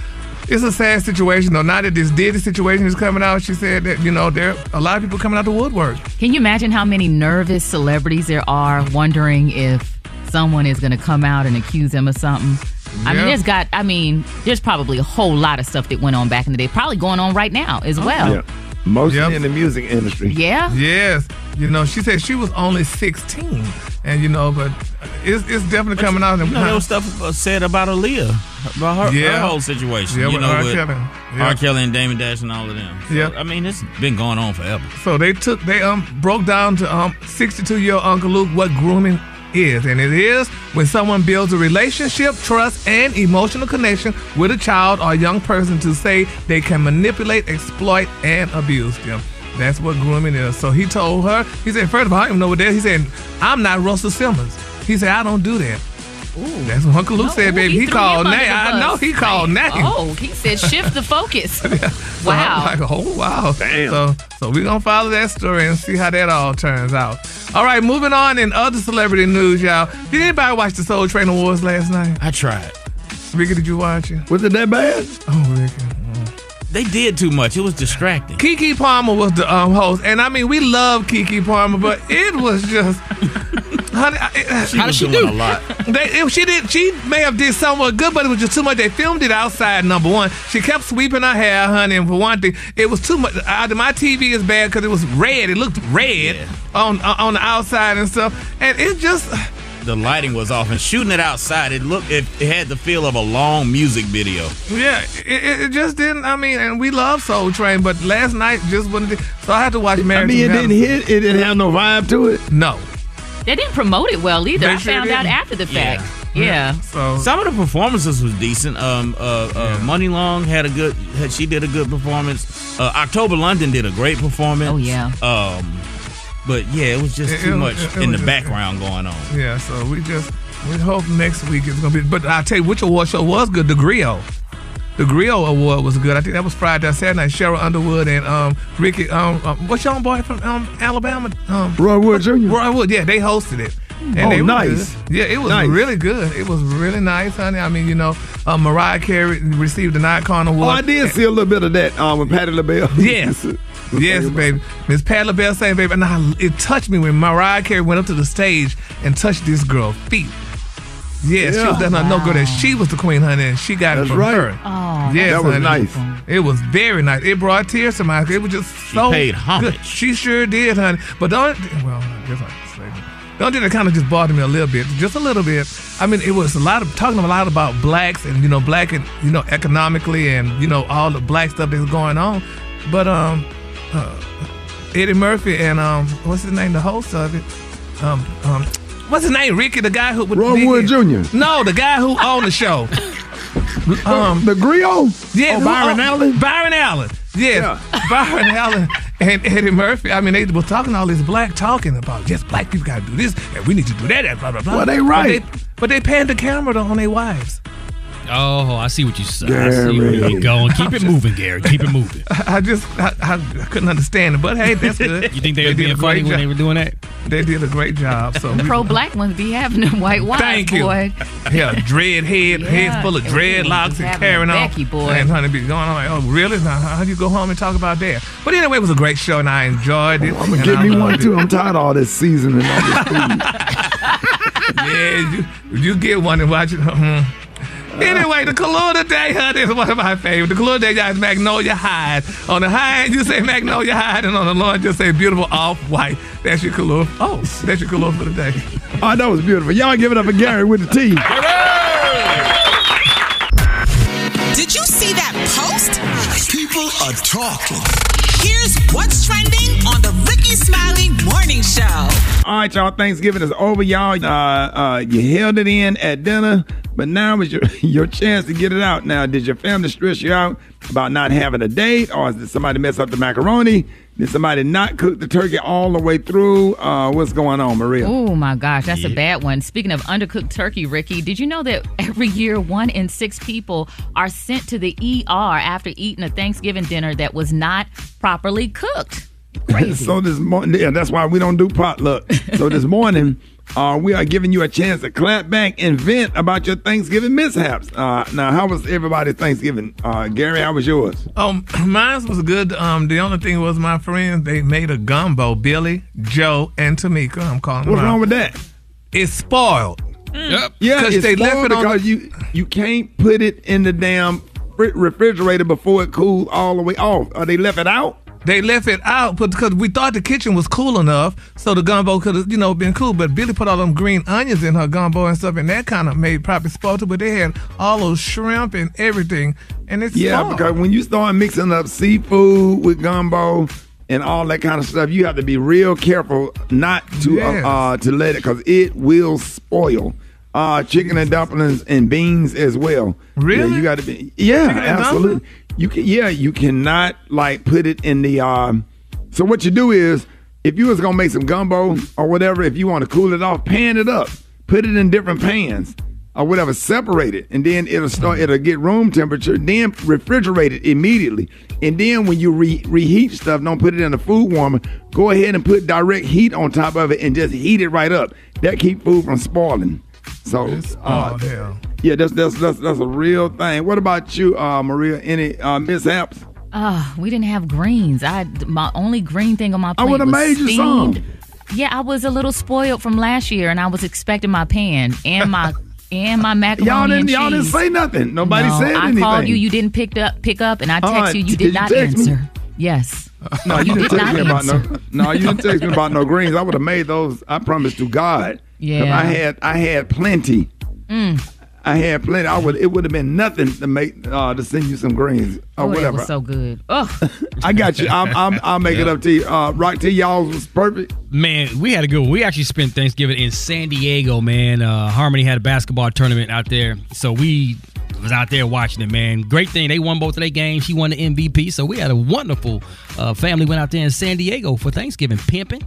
it's a sad situation though. Now that this Diddy situation is coming out, she said that you know there are a lot of people coming out the woodwork. Can you imagine how many nervous celebrities there are wondering if someone is going to come out and accuse them of something? I mean, there's got, I mean, there's probably a whole lot of stuff that went on back in the day, probably going on right now as well. Yeah. Mostly in the music industry. Yeah. Yes. You know, she said she was only 16, and you know, but it's, it's definitely coming out. You know, there was stuff uh, said about Aaliyah, about her, Yeah. her whole situation. Yeah, you know, R. with Kelly. Yeah. R. Kelly and Damon Dash and all of them. So, Yeah. I mean, it's been going on forever. So they took they um broke down to um 62 year old Uncle Luke what grooming is, and it is when someone builds a relationship, trust, and emotional connection with a child or young person to say they can manipulate, exploit, and abuse them. That's what grooming is. So he told her, he said, first of all, I don't even know what that is. He said, I'm not Russell Simmons. He said, I don't do that. That's what Uncle Luke said, baby. He, threw called him under name. the I know he called name. Oh, he said shift the focus. So wow. I'm like, oh wow. Damn. So so we're gonna follow that story and see how that all turns out. All right, moving on in other celebrity news, y'all. Did anybody watch the Soul Train Awards last night? I tried. Rickey, did you watch it? Was it that bad? Oh, Rickey. They did too much. It was distracting. Keke Palmer was the um, host, and I mean we love Keke Palmer, but it was just. Honey, I- She How was did she doing do? a lot. They, if she did, she may have did somewhat good, but it was just too much. They filmed it outside. Number one, she kept sweeping her hair, honey, and for one thing, it was too much. Either my TV is bad because it was red. It looked red on uh, on the outside and stuff, and it just. The lighting was off, and shooting it outside, it looked it, it had the feel of a long music video. Yeah, it, it- it just didn't. I mean, and we love Soul Train, but last night just wasn't. So I had to watch Married I mean, it didn't hit. It didn't have no vibe to it. No. They didn't promote it well either. They I sure found out didn't. after the fact. Yeah. So some of the performances was decent. Um, uh, uh, Muni Long had a good. Had, she did a good performance. Uh, October London did a great performance. Oh yeah. Um, but yeah, it was just It- too it- much it- it in the just- background going on. Yeah, so we just we hope next week it's gonna be. But I will tell you which award show was good. The Griot. The Griot Award was good. I think that was Friday, Saturday night. Sheryl Underwood and um, Rickey. Um, um, what's your boy from um, Alabama? Um, Roy Wood Jr. Roy Wood. Yeah, they hosted it. Oh, they nice. good. Yeah, it was Nice. really good. It was really nice, honey. I mean, you know, uh, Mariah Carey received the Icon Award. Oh, I did see a little bit of that um, with Patti LaBelle. Yes. yes, baby. Miss Pat LaBelle saying, baby, and I, it touched me when Mariah Carey went up to the stage and touched this girl's feet. Yes, she was letting her know girl that she was the queen, honey, and she got That's it from right. her. Oh, yes, that was honey. nice. It was very nice. It brought tears to my eyes. It was just so paid homage. good. She sure did, honey. But don't well, I guess I can say that. The only thing that kind of just bothered me a little bit, just a little bit. I mean, it was a lot of talking a lot about blacks and you know black and you know economically and you know all the black stuff that's going on. But um, uh, Eddie Murphy and um, what's his name, the host of it, um, um, what's his name, Rickey, the guy who with Ron Wood Jr. No, the guy who owned the show. Um, the Griot. yeah, Oh, who Byron Allen? Byron Allen. Yes, Byron Allen and Eddie Murphy. I mean, they were talking all this black talking about yes, black people got to do this and we need to do that. And blah blah blah. Well, they But right. But they, panned the camera on their wives. Oh, I see what you said. I see where you're going. Keep it moving, Gary. Keep it moving. I, I just I, I, I couldn't understand it, but hey, that's good. You think they, were being funny great when they were doing that? They did a great job. So The pro black ones be having them white wives, Thank you. boy. Yeah, dread head, Yeah, heads full of dreadlocks and having carrying a on. Becky, boy. And honey be going on like, oh really? Now how do you go home and talk about that? But anyway, it was a great show and I enjoyed it. I'm gonna and get I me one too. I'm tired of all this seasoning and all this food. yeah, you, you get one and watch it. Mhm. Anyway, the color Day honey, is one of my favorites. The color today is Magnolia Hide. On the high end, you say Magnolia Hide, and on the low end, just say beautiful off white. That's your color. Oh, that's your color for the day. Oh, that was beautiful. Y'all give it up for Gary with the team. Did you see that post? People are talking. Here's what's trending on the Rickey Smiley Morning Show. All right, y'all. Thanksgiving is over, y'all. Uh, uh, you held it in at dinner, but now is your your chance to get it out. Now, did your family stress you out about not having a date, or did somebody mess up the macaroni? Did somebody not cook the turkey all the way through? Uh, what's going on, Maria? Oh my gosh, that's a bad one. Speaking of undercooked turkey, Rickey, did you know that every year one in six people are sent to the ER after eating a Thanksgiving dinner that was not properly cooked? Crazy. so this morning, yeah, that's why we don't do potluck. so this morning, Uh, we are giving you a chance to clap back and vent about your Thanksgiving mishaps. Uh, now, how was everybody's Thanksgiving? Uh, Gary, how was yours? Um, mine was good. Um, the only thing was my friends they made a gumbo. Billy, Joe, and Tamika. I'm calling. What's them wrong with that? It's spoiled. Yep. Yeah, because it's they left it on because the- you you can't put it in the damn refrigerator before it cools all the way off. Or they left it out. They left it out because we thought the kitchen was cool enough, so the gumbo could have, you know, been cool. But Billy put all them green onions in her gumbo and stuff, and that kind of made probably spoiled. But they had all those shrimp and everything, and it's Yeah, spoiled. because when you start mixing up seafood with gumbo and all that kind of stuff, you have to be real careful not to Yes. uh, uh, to let it because it will spoil. Uh, chicken and dumplings and beans as well. Really? Yeah, you got to be. Yeah, absolutely. You can. Yeah, you cannot like put it in the. Um, so what you do is, if you was gonna make some gumbo or whatever, if you want to cool it off, pan it up, put it in different pans or whatever, separate it, and then it'll start. It'll get room temperature. Then refrigerate it immediately, and then when you re- reheat stuff, don't put it in a food warmer. Go ahead and put direct heat on top of it, and just heat it right up. That keep food from spoiling. So, uh, oh hell. yeah, that's that's that's that's a real thing. What about you, uh, Maria? Any uh, mishaps? Ah, we didn't have greens. I my only green thing on my I plate would've was made you steamed. some. Yeah, I was a little spoiled from last year, and I was expecting my pan and my and my macaroni Y'all didn't and y'all didn't say nothing. Nobody No, said I anything. called you. You didn't pick up pick up, and I Uh, text you. You did did you not text me? Answer. Yes. No, you didn't did text me about no. No, you didn't text me about no greens. I would have made those. I promise to God. Yeah. I had I had plenty. Mm. I had plenty. I would. It would have been nothing to make uh, to send you some greens or Oh, it whatever. was so good. Oh, I got you. I'm, I'm, I'll make it up to you. Uh, Rock to y'all was perfect. Man, we had a good one. We actually spent Thanksgiving in San Diego, man. Uh, Harmony had a basketball tournament out there. So we was out there watching it, man. Great thing. They won both of their games. She won the MVP. So we had a wonderful uh, family went out there in San Diego for Thanksgiving pimping.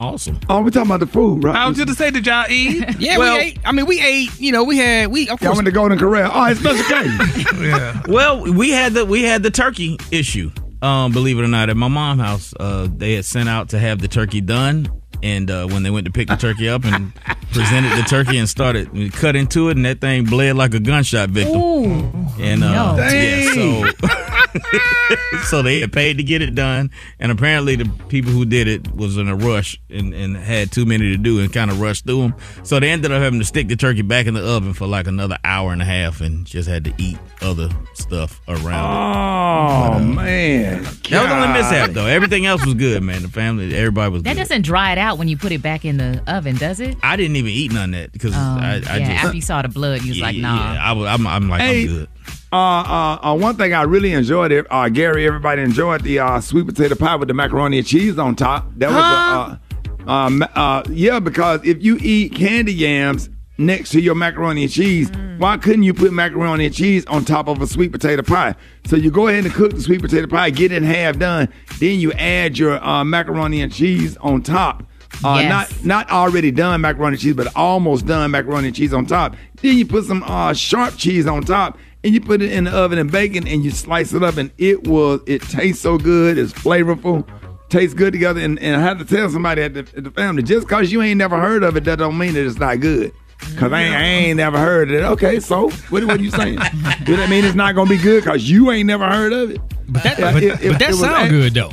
Awesome. Oh, we're talking about the food, right? I was just to say, did y'all eat? Yeah, Well- we ate. I mean, we ate. You know, we had we of Y'all course. went to Golden Corral. Oh, it's special K. yeah. Well, we had the we had the turkey issue. Um, believe it or not, at my mom's house, uh, they had sent out to have the turkey done, and uh, when they went to pick the turkey up and presented the turkey and started cut into it, and that thing bled like a gunshot victim. ooh. And uh, No. yeah, so so they had paid to get it done, and apparently the people who did it was in a rush and, and had too many to do and kind of rushed through them. So they ended up having to stick the turkey back in the oven for like another hour and a half, and just had to eat other stuff around it. Oh man, That was the only mishap though. Everything else was good, man. The family, everybody was good. that good. doesn't dry it out when you put it back in the oven, does it? I didn't even eat none of that because Um, I, I yeah, just after you saw the blood, you was like, nah. yeah, I was, I'm, I'm like Hey. I'm good. Uh, uh, uh, one thing I really enjoyed it, uh, Gary, everybody enjoyed the uh, sweet potato pie with the macaroni and cheese on top. That was, a, uh, um, uh, yeah, because if you eat candy yams next to your macaroni and cheese, why couldn't you put macaroni and cheese on top of a sweet potato pie? So you go ahead and cook the sweet potato pie, get it in half done, then you add your uh, macaroni and cheese on top. Uh, Yes. Not not already done macaroni and cheese, but almost done macaroni and cheese on top. Then you put some uh, sharp cheese on top, and you put it in the oven and bacon, and you slice it up, and it was it tastes so good. It's flavorful, tastes good together. And, and I had to tell somebody at the, at the family, just cause you ain't never heard of it, that don't mean that it's not good. Cause I ain't, I ain't never heard of it. Okay, so what, what are you saying? Do that mean it's not gonna be good? Cause you ain't never heard of it. but that, but, if- if but that it was sound a- good though.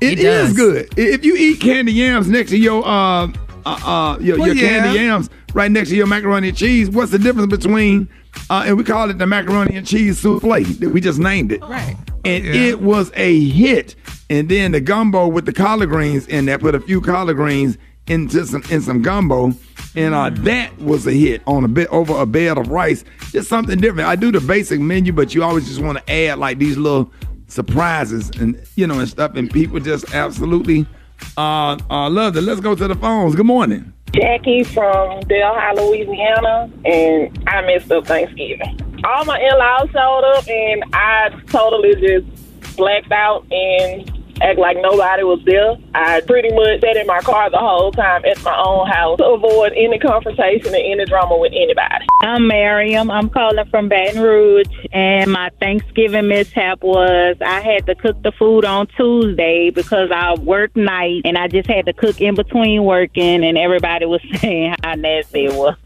It It is good. If you eat candy yams next to your uh uh, uh your, Well, your yeah. candy yams right next to your macaroni and cheese, what's the difference between uh and we called it the macaroni and cheese souffle we just named it. Right. And Yeah. it was a hit. And then the gumbo with the collard greens in there, put a few collard greens into some in some gumbo. And uh, that was a hit on a bit over a bed of rice. Just something different. I do the basic menu, but you always just want to add like these little surprises and you know and stuff. And people just absolutely uh, uh loved it. Let's go to the phones. Good morning. Jackie from Delhi, Louisiana, and I messed up Thanksgiving. All my in-laws showed up, and I totally just blacked out and act like nobody was there. I pretty much sat in my car the whole time at my own house to avoid any confrontation and any drama with anybody. I'm Miriam. I'm calling from Baton Rouge, and my Thanksgiving mishap was I had to cook the food on Tuesday because I worked night, and I just had to cook in between working, and everybody was saying how nasty it was.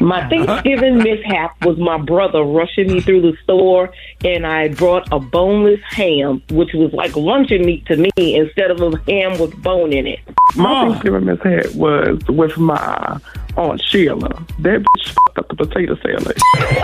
My Thanksgiving mishap was my brother rushing me through the store, and I brought a boneless ham, which was like luncheon meat to me instead of a ham with bone in it. My oh. Thanksgiving mishap was with my Aunt Sheila. That bitch fucked up the potato salad.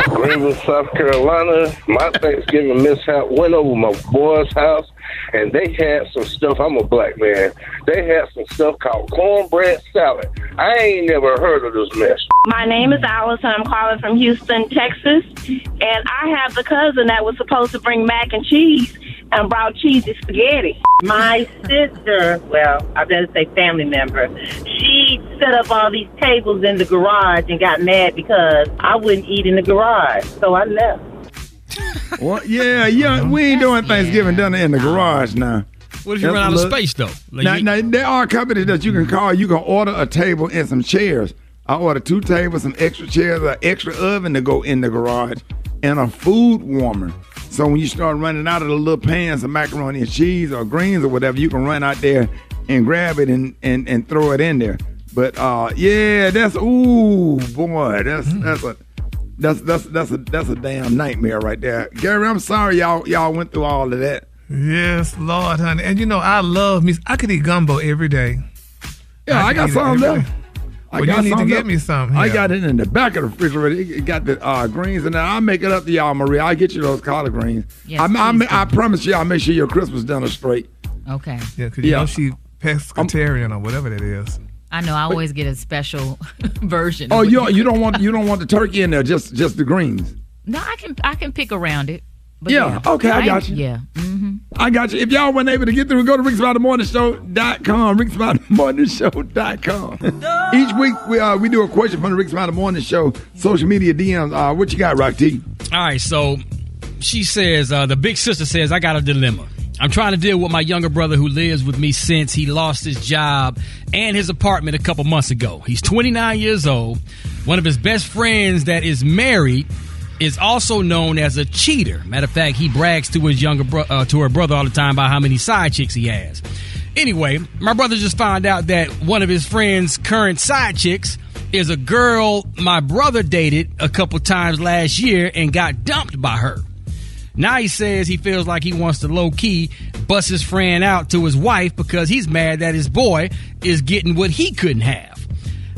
Greenville, South Carolina. My Thanksgiving mishap went over my boy's house, and they had some stuff. I'm a black man. They had some stuff called cornbread salad. I ain't never heard of this mess. My name is Allison. I'm calling from Houston, Texas, and I have the cousin that was supposed to bring mac and cheese and brought cheesy spaghetti. My sister, well, I better say family member, she set up all these tables in the garage and got mad because I wouldn't eat in the garage. So I left. Well, yeah, yeah. We ain't doing Thanksgiving dinner in the garage now. What if you That's run out of space though? Like now, you- now, there are companies that you can call. You can order a table and some chairs. I ordered two tables, some extra chairs, an extra oven to go in the garage, and a food warmer. So when you start running out of the little pans of macaroni and cheese or greens or whatever, you can run out there and grab it and, and, and throw it in there. But uh, yeah, that's ooh boy, that's that's a that's that's that's a that's a damn nightmare right there. Gary, I'm sorry y'all y'all went through all of that. Yes, Lord, honey. And you know, I love me. I could eat gumbo every day. Yeah, I, could got some every there. day. Well, you need to get me some. I got it in the back of the refrigerator. It it got the uh, greens and there. I'll make it up to y'all, Maria. I'll get you those collard greens. Yes, I, I, please I, promise you, I'll make sure your Christmas dinner straight. Okay. Yeah, because you Yeah. know she pescatarian or whatever that is. I know. I always get a special version. Oh, you you don't want you don't want the turkey in there, just just the greens. No, I can I can pick around it. But Yeah, okay, I got you. Yeah. Mm-hmm. I got you. If y'all weren't able to get through, go to ricksmileythemorningshow.com, ricksmileythemorningshow.com. Each week, we uh, we do a question from the Rick Smiley Morning Show, social media DMs. Uh, what you got, Rock T? All right, so she says, uh, the big sister says, I got a dilemma. I'm trying to deal with my younger brother who lives with me since he lost his job and his apartment a couple months ago. He's 29 years old. One of his best friends that is married is also known as a cheater. Matter of fact, he brags to his younger bro- uh, to her brother all the time about how many side chicks he has. Anyway, my brother just found out that one of his friend's current side chicks is a girl my brother dated a couple times last year and got dumped by her. Now he says he feels like he wants to low key bust his friend out to his wife because he's mad that his boy is getting what he couldn't have.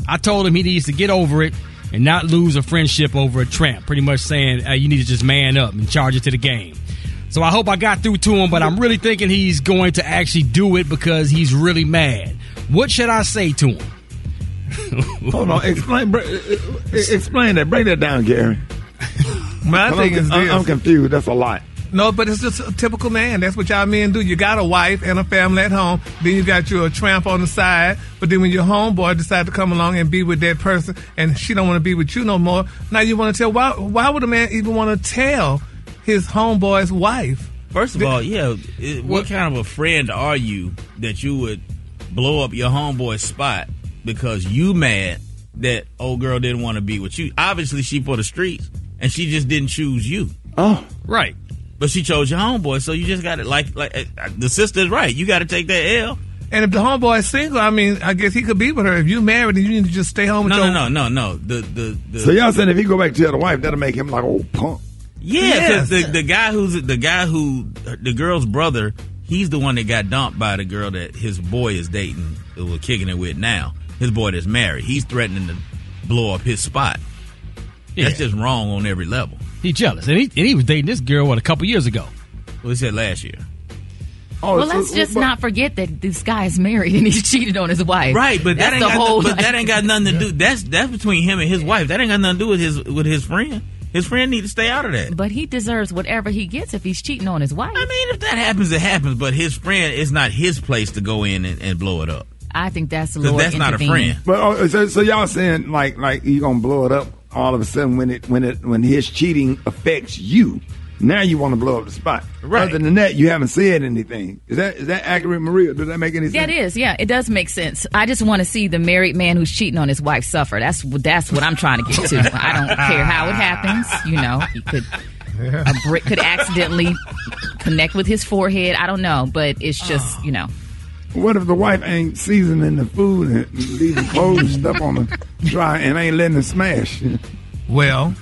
I told him he needs to get over it and not lose a friendship over a tramp. Pretty much saying uh, you need to just man up and charge it to the game. So I hope I got through to him, but I'm really thinking he's going to actually do it because he's really mad. What should I say to him? Hold on, explain, bre- explain that. Break that down, Gary. My I'm, thing is I'm. I'm confused. That's a lot. No, but it's just a typical man. That's what y'all men do. You got a wife and a family at home. Then you got you a tramp on the side. But then when your homeboy decide to come along and be with that person, and she don't want to be with you no more, now you want to tell. Why? Why would a man even want to tell his homeboy's wife? First of all, yeah, it, what kind of a friend are you that you would blow up your homeboy's spot because you mad that old girl didn't want to be with you? Obviously, she for the streets, and she just didn't choose you. Oh, right. But she chose your homeboy, so you just got to like like uh, the sister's right. You got to take that L. And if the homeboy is single, I mean, I guess he could be with her. If you married, then you need to just stay home with No, your. no, no, no, no. The the, the So y'all saying if he go back to tell the wife, that'll make him like old punk. Yeah, 'cause the the guy who's the guy who the girl's brother, he's the one that got dumped by the girl that his boy is dating, that we're kicking it with now. His boy that's married. He's threatening to blow up his spot. That's just wrong on every level. He jealous, and he and he was dating this girl what a couple years ago. Well, he said last year. Oh, well, let's just not forget that this guy is married and he's cheated on his wife. Right, but that ain't the got whole. but that ain't got nothing to do. That's that's between him and his wife. That ain't got nothing to do with his with his friend. His friend need to stay out of that. But he deserves whatever he gets if he's cheating on his wife. I mean, if that happens, it happens. But his friend, it's not his place to go in and, and blow it up. I think that's a 'Cause little. that's not a friend. But oh, so, so y'all saying like like you gonna blow it up all of a sudden when it when it when his cheating affects you. Now you want to blow up the spot. Right. Other than that, you haven't said anything. Is that is that accurate, Maria? Does that make any sense? That is. Yeah, it does make sense. I just want to see the married man who's cheating on his wife suffer. That's that's what I'm trying to get to. I don't care how it happens. You know, he could a brick could accidentally connect with his forehead. I don't know, but it's just you know. What if the wife ain't seasoning the food and leaving clothes and stuff on the dry and ain't letting it smash? Well,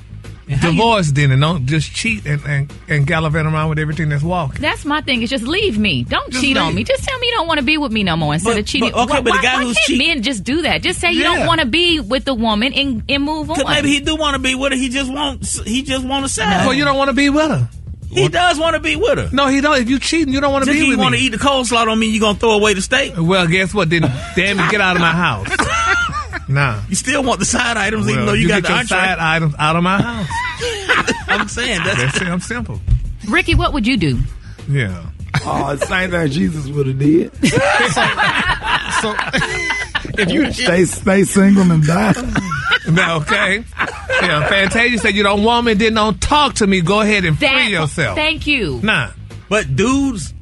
divorce then and don't just cheat and, and, and gallivant around with everything that's walking. That's my thing. Is just leave me. Don't Just cheat on me. Just tell me you don't want to be with me no more instead But- of cheating. but- okay, why, but the guy why who's can't men just do that? Just say you Yeah. don't want to be with the woman and, and move on. Maybe he do want to be with her. He just wants. He just want to say. Well, you don't want to be with her. He does want to be with her. No, he don't. If you cheating, you don't want to Just be he with want to eat the coleslaw on me. You gonna throw away the steak? Well, guess what? Then damn it, get out of my house. Nah. You still want the side items, even though you, got get the your side items out of my house. I'm saying that's, That's it. I'm simple. Rickey, what would you do? Yeah. Oh, the same thing Jesus would have did. so if you stay stay single and die. Now, okay. Yeah, Fantasia said you don't want me, then don't talk to me. Go ahead and That- free yourself. Thank you. Nah. But dudes,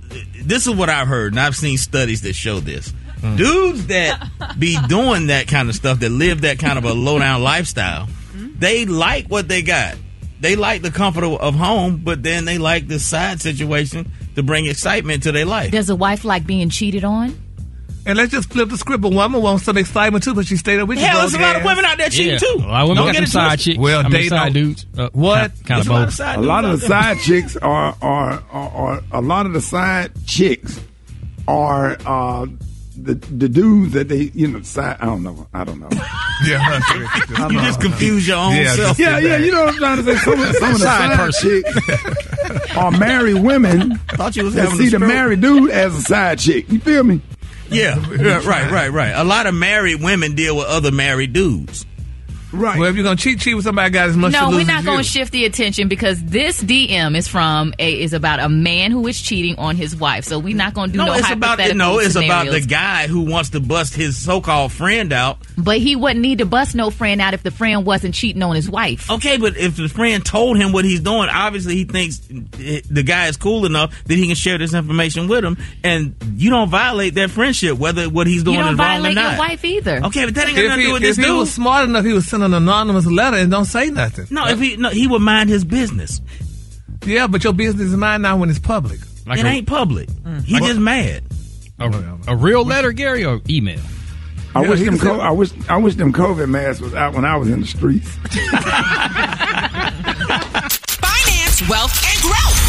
this is what I've heard, and I've seen studies that show this. Mm. Dudes that be doing that kind of stuff, that live that kind of a low down lifestyle, they like what they got. They like the comfort of, of home, but then they like the side situation to bring excitement to their life. Does a wife like being cheated on? And let's just flip the script. A woman wants some excitement too, but she stayed up with you. Hell, there's a lot of women out there cheating Yeah. too. A lot of women Don't got get some side twisted. chicks. Well, I mean, they side don't- dudes. Uh, What? Kind, kind There's of a lot of side A lot of the side chicks are are, are are a lot of the side chicks are uh, the the dudes that they you know side I don't know I don't know Yeah, You just confuse your own Yeah, self. just- yeah yeah you know what I'm trying to say some of, some of the Side side, chicks are married women Thought you was that having see the married dude as a side chick you feel me Yeah, right, right, right. A lot of married women deal with other married dudes. Right Well, if you're gonna cheat, cheat with somebody got as much. As No, to we're not as going you. to shift the attention because this DM is from a is about a man who is cheating on his wife. So we're not going to do no, No, it's about hypothetical no, it's about the guy who wants to bust his so-called friend out. But he wouldn't need to bust no friend out if the friend wasn't cheating on his wife. Okay, but if the friend told him what he's doing, obviously he thinks the guy is cool enough that he can share this information with him, and you don't violate that friendship whether what he's doing you don't is wrong or violate not. your wife either. Okay, but that ain't got If nothing to do with if this he dude. was smart enough, he would send an anonymous letter and don't say nothing. no, if he no, he would mind his business. Yeah, but your business is mine now when it's public. Like it a- ain't public. Mm. He just mad. A, a real letter, Gary, or email? I Yeah, wish them said- co- I wish I wish them COVID masks was out when I was in the streets. Finance, wealth, and growth.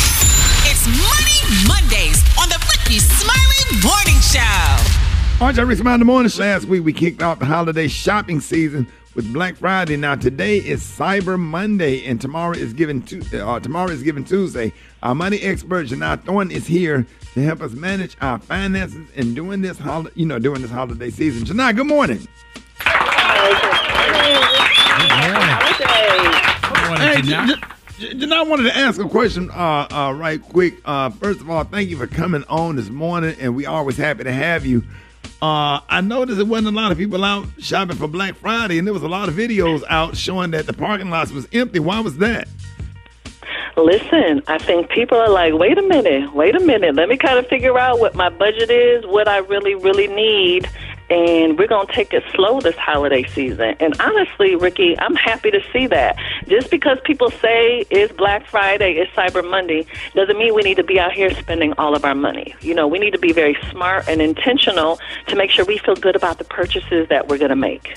It's Money Mondays on the Rickey Smiley Morning Show. All right, y'all, Rick Smiley in the morning. Show? Last week we kicked off the holiday shopping season with Black Friday. Now today is Cyber Monday, and tomorrow is given tu- uh, tomorrow is given Tuesday. Our money expert Jini Thorne is here to help us manage our finances and doing this hol- you know during this holiday season. Jini, good morning. Hey, J- J- J- Jini, I wanted to ask a question uh, uh, right quick. Uh, first of all, thank you for coming on this morning, and we always happy to have you. Uh, I noticed there wasn't a lot of people out shopping for Black Friday, and there was a lot of videos out showing that the parking lots was empty. Why was that? Listen, I think people are like, wait a minute, wait a minute. Let me kind of figure out what my budget is, what I really, really need, and we're going to take it slow this holiday season. And honestly, Rickey, I'm happy to see that. Just because people say it's Black Friday, it's Cyber Monday, doesn't mean we need to be out here spending all of our money. You know, we need to be very smart and intentional to make sure we feel good about the purchases that we're going to make.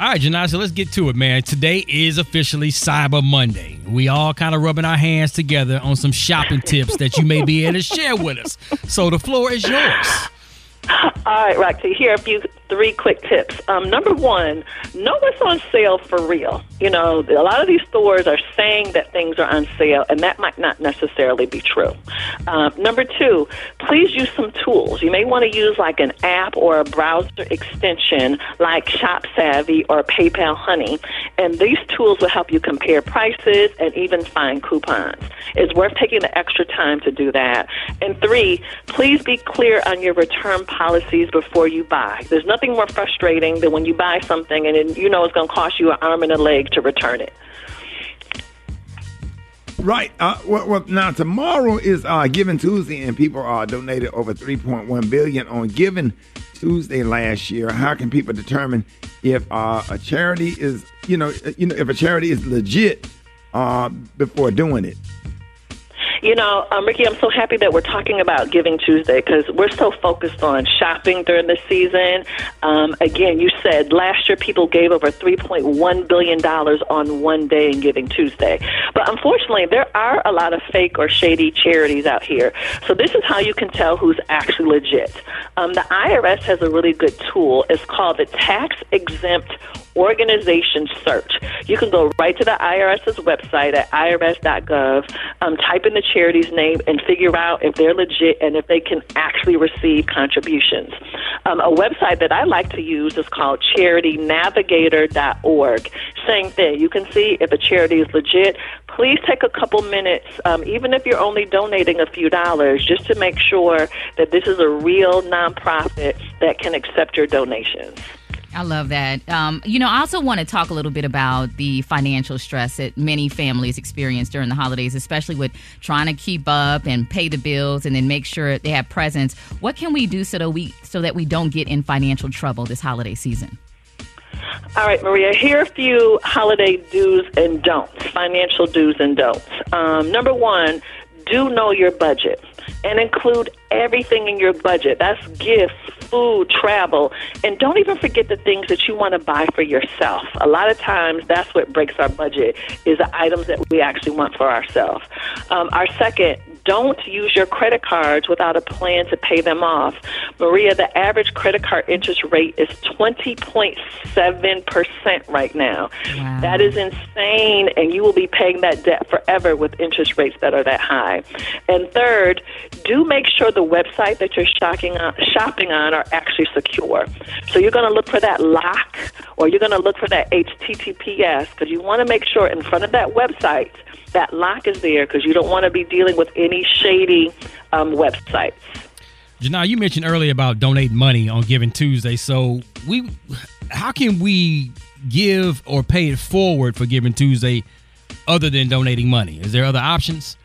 All right, Jini, so let's get to it, man. Today is officially Cyber Monday. We all kind of rubbing our hands together on some shopping tips that you may be able to share with us. So the floor is yours. All right, Roxy, here a few, three quick tips. Um, number one, know what's on sale for real. You know, a lot of these stores are saying that things are on sale, and that might not necessarily be true. Um, number two, please use some tools. You may want to use like an app or a browser extension like Shop Savvy or PayPal Honey, and these tools will help you compare prices and even find coupons. It's worth taking the extra time to do that. And three, please be clear on your return policies before you buy. There's nothing more frustrating than when you buy something and you know it's going to cost you an arm and a leg to return it. Right. Uh, well, well, now tomorrow is uh, Giving Tuesday, and people uh, donated over 3.1 billion on Giving Tuesday last year. How can people determine if uh, a charity is, you know, uh, you know, if a charity is legit uh, before doing it? You know, um, Rickey, I'm so happy that we're talking about Giving Tuesday because we're so focused on shopping during the season. Um, again, you said last year people gave over $3.1 billion on one day in Giving Tuesday. But unfortunately, there are a lot of fake or shady charities out here. So this is how you can tell who's actually legit. Um, the IRS has a really good tool. It's called the Tax Exempt organization search. You can go right to the IRS's website at irs.gov, um, type in the charity's name, and figure out if they're legit and if they can actually receive contributions. Um, a website that I like to use is called charitynavigator.org. Same thing. You can see if a charity is legit. Please take a couple minutes, um, even if you're only donating a few dollars, just to make sure that this is a real nonprofit that can accept your donations. I love that. Um, you know, I also want to talk a little bit about the financial stress that many families experience during the holidays, especially with trying to keep up and pay the bills and then make sure they have presents. What can we do so that we so that we don't get in financial trouble this holiday season? All right, Maria, here are a few holiday do's and don'ts, financial do's and don'ts. Um, number one, do know your budget and include everything in your budget. That's gifts, food, travel, and don't even forget the things that you want to buy for yourself. A lot of times, that's what breaks our budget is the items that we actually want for ourselves. Um, our second, don't use your credit cards without a plan to pay them off. Maria, the average credit card interest rate is 20.7% right now. Wow. That is insane, and you will be paying that debt forever with interest rates that are that high. And third, do make sure the website that you're shopping on, shopping on are actually secure. So you're going to look for that lock or you're going to look for that HTTPS because you want to make sure in front of that website that lock is there because you don't want to be dealing with any shady um, websites. Jini, you mentioned earlier about donating money on Giving Tuesday. So we, how can we give or pay it forward for Giving Tuesday, other than donating money? Is there other options?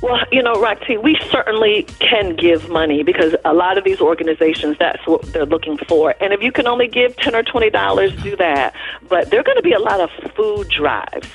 Well, you know, Roxy, we certainly can give money because a lot of these organizations, that's what they're looking for. And if you can only give 10 or $20, do that. But there are going to be a lot of food drives.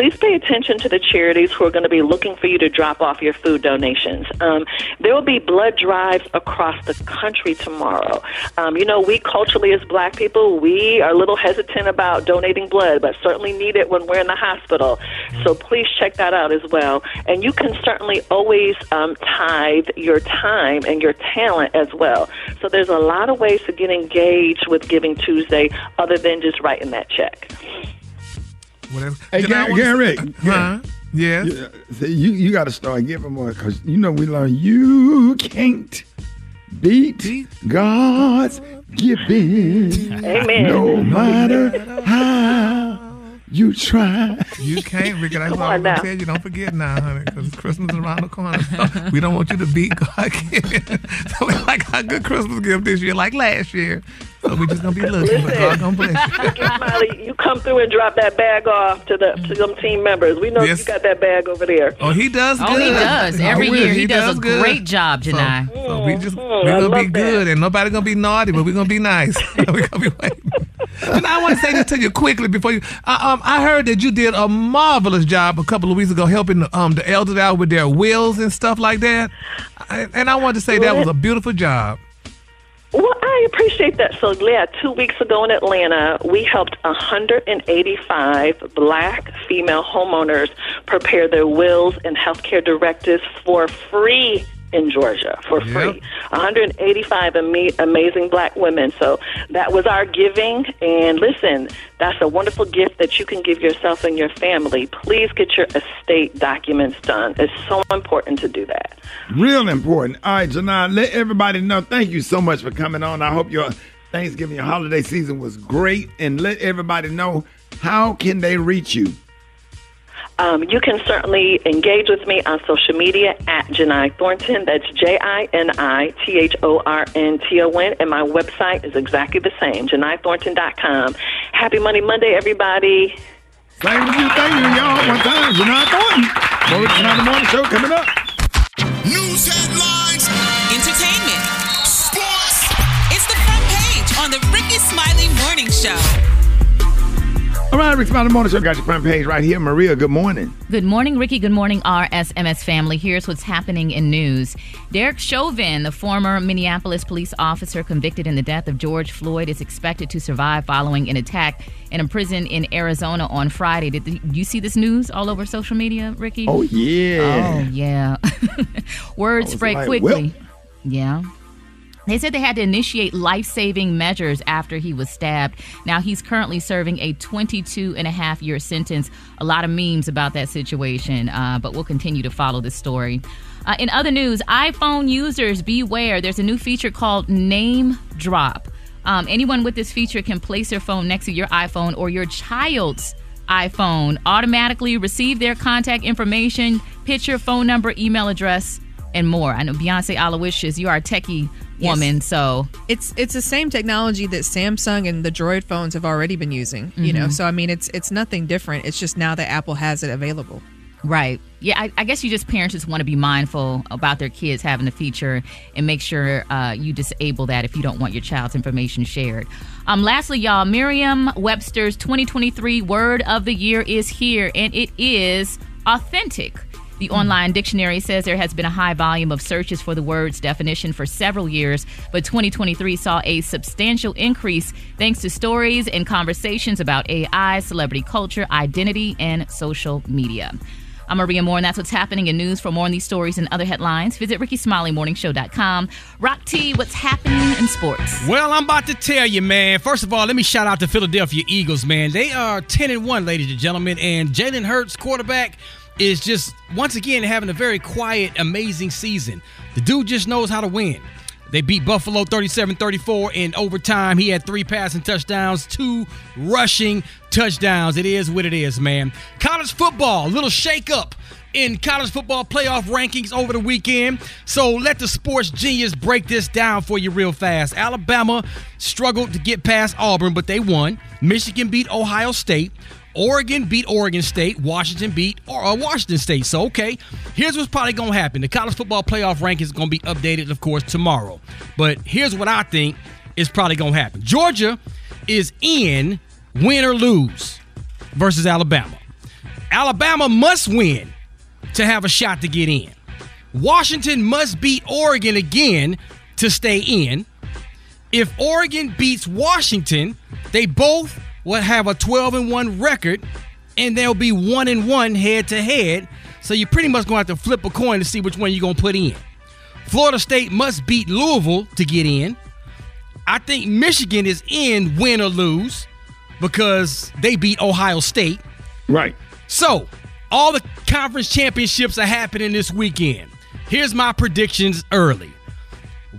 Please pay attention to the charities who are going to be looking for you to drop off your food donations. Um, there will be blood drives across the country tomorrow. Um, you know, we culturally, as black people, we are a little hesitant about donating blood, but certainly need it when we're in the hospital. So please check that out as well. And you can certainly always um, tithe your time and your talent as well. So there's a lot of ways to get engaged with Giving Tuesday other than just writing that check. Whatever. Hey, Did I Gary, wanna- Gary, uh, Huh? Yes. You, see, you, you got to start giving more because you know we learn you can't beat God's giving. Amen. No matter how you try. You can't, Rickey. That's Come all I'm going to tell you. Don't forget now, honey, because Christmas is around the corner. So we don't want you to beat God again. so we like our good Christmas gift this year, like last year. So we just going to be looking, but God going to bless you. Rickey Smiley, you come through and drop that bag off to the to them team members. We know Yes. you got that bag over there. Oh, he does Oh, good. he does. Every will. year he does a good. great job, Jini. So, so we just, Mm, we're going to be love good, and nobody going to be naughty, but we're going to be nice. we're going to be waiting. And I want to say this to you quickly before you. Uh, um, I heard that you did a marvelous job a couple of weeks ago helping um, the elders out with their wills and stuff like that. I, and I want to say that was a beautiful job. Well, I appreciate that. So, yeah, two weeks ago in Atlanta, we helped 185 black female homeowners prepare their wills and healthcare directives for free in Georgia for free. 185 ama- amazing black women. So that was our giving. And listen, that's a wonderful gift that you can give yourself and your family. Please get your estate documents done. It's so important to do that. Real important. All right, Jini, let everybody know. Thank you so much for coming on. I hope your Thanksgiving, your holiday season was great. And let everybody know how can they reach you? Um, you can certainly engage with me on social media at Jini Thornton. That's J I N I T H O R N T O N. And my website is exactly the same, JiniThornton.com. Happy Money Monday, everybody. Same with you. Thank you, y'all. One time, Jini Thornton. More Rickey Morning Show coming up. News right, Rickey Smiley Morning Show got your front page right here. Maria, good morning. Good morning, Rickey. Good morning, RSMS family. Here's what's happening in news. Derek Chauvin, the former Minneapolis police officer convicted in the death of George Floyd, is expected to survive following an attack in a prison in Arizona on Friday. Did you see this news all over social media, Rickey? Oh, yeah. Oh, yeah. Word I oh, spread like, quickly. Yeah. They said they had to initiate life saving measures after he was stabbed. Now he's currently serving a 22 and a half year sentence. A lot of memes about that situation, uh, but we'll continue to follow this story. Uh, in other news, iPhone users beware. There's a new feature called Name Drop. Um, anyone with this feature can place their phone next to your iPhone or your child's iPhone, automatically receive their contact information, picture, phone number, email address, and more. I know Beyonce Alowishus, you are a techie woman, so it's it's the same technology that Samsung and the Droid phones have already been using. You know, Mhm. so I mean, it's it's nothing different. It's just now that Apple has it available. Right. Yeah, I, I guess you just parents just want to be mindful about their kids having the feature and make sure uh, you disable that if you don't want your child's information shared. Um, lastly, y'all, Merriam Webster's 2023 Word of the Year is here, and it is authentic. The online dictionary says there has been a high volume of searches for the word's definition for several years, but 2023 saw a substantial increase thanks to stories and conversations about AI, celebrity culture, identity, and social media. I'm Maria Moore, and that's what's happening in news. For more on these stories and other headlines, visit RickeySmileyMorningShow.com. Rock T, what's happening in sports? Well, I'm about to tell you, man. First of all, let me shout out the Philadelphia Eagles, man. They are 10 and 1, ladies and gentlemen, and Jalen Hurts, quarterback, is just once again having a very quiet, amazing season. The dude just knows how to win. They beat Buffalo 37 34 in overtime. He had three passing touchdowns, two rushing touchdowns. It is what it is, man. College football, little shake up in college football playoff rankings over the weekend. So let the sports genius break this down for you real fast. Alabama struggled to get past Auburn, but they won. Michigan beat Ohio State. Oregon beat Oregon State. Washington beat uh, Washington State. So, okay, here's what's probably going to happen. The college football playoff rankings is going to be updated, of course, tomorrow. But here's what I think is probably going to happen Georgia is in win or lose versus Alabama. Alabama must win to have a shot to get in. Washington must beat Oregon again to stay in. If Oregon beats Washington, they both will have a 12 and 1 record and they'll be 1 and 1 head to head. So you're pretty much going to have to flip a coin to see which one you're going to put in. Florida State must beat Louisville to get in. I think Michigan is in win or lose because they beat Ohio State. Right. So, all the conference championships are happening this weekend. Here's my predictions early.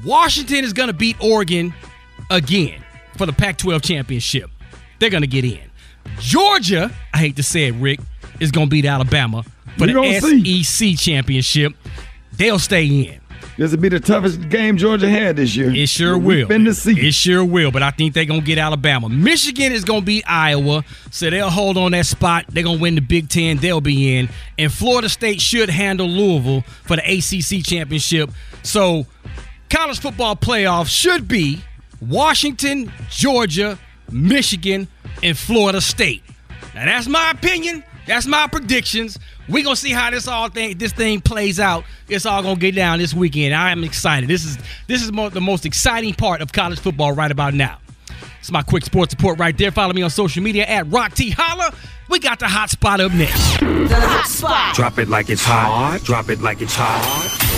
Washington is going to beat Oregon again for the Pac 12 championship. They're going to get in. Georgia, I hate to say it, Rick, is going to beat Alabama for gonna the SEC championship. They'll stay in. This will be the toughest game Georgia had this year. It sure We've will. Been to see. It sure will, but I think they're gonna get Alabama. Michigan is gonna beat Iowa, so they'll hold on that spot. They're gonna win the Big Ten. They'll be in, and Florida State should handle Louisville for the ACC championship. So, college football playoff should be Washington, Georgia, Michigan, and Florida State. Now that's my opinion. That's my predictions. We're gonna see how this all thing this thing plays out. It's all gonna get down this weekend. I am excited. This is this is mo- the most exciting part of college football right about now. It's my quick sports report right there. Follow me on social media at Rock T Holla. We got the hot spot up next. The hot spot. Drop it like it's hot. Drop it like it's hot.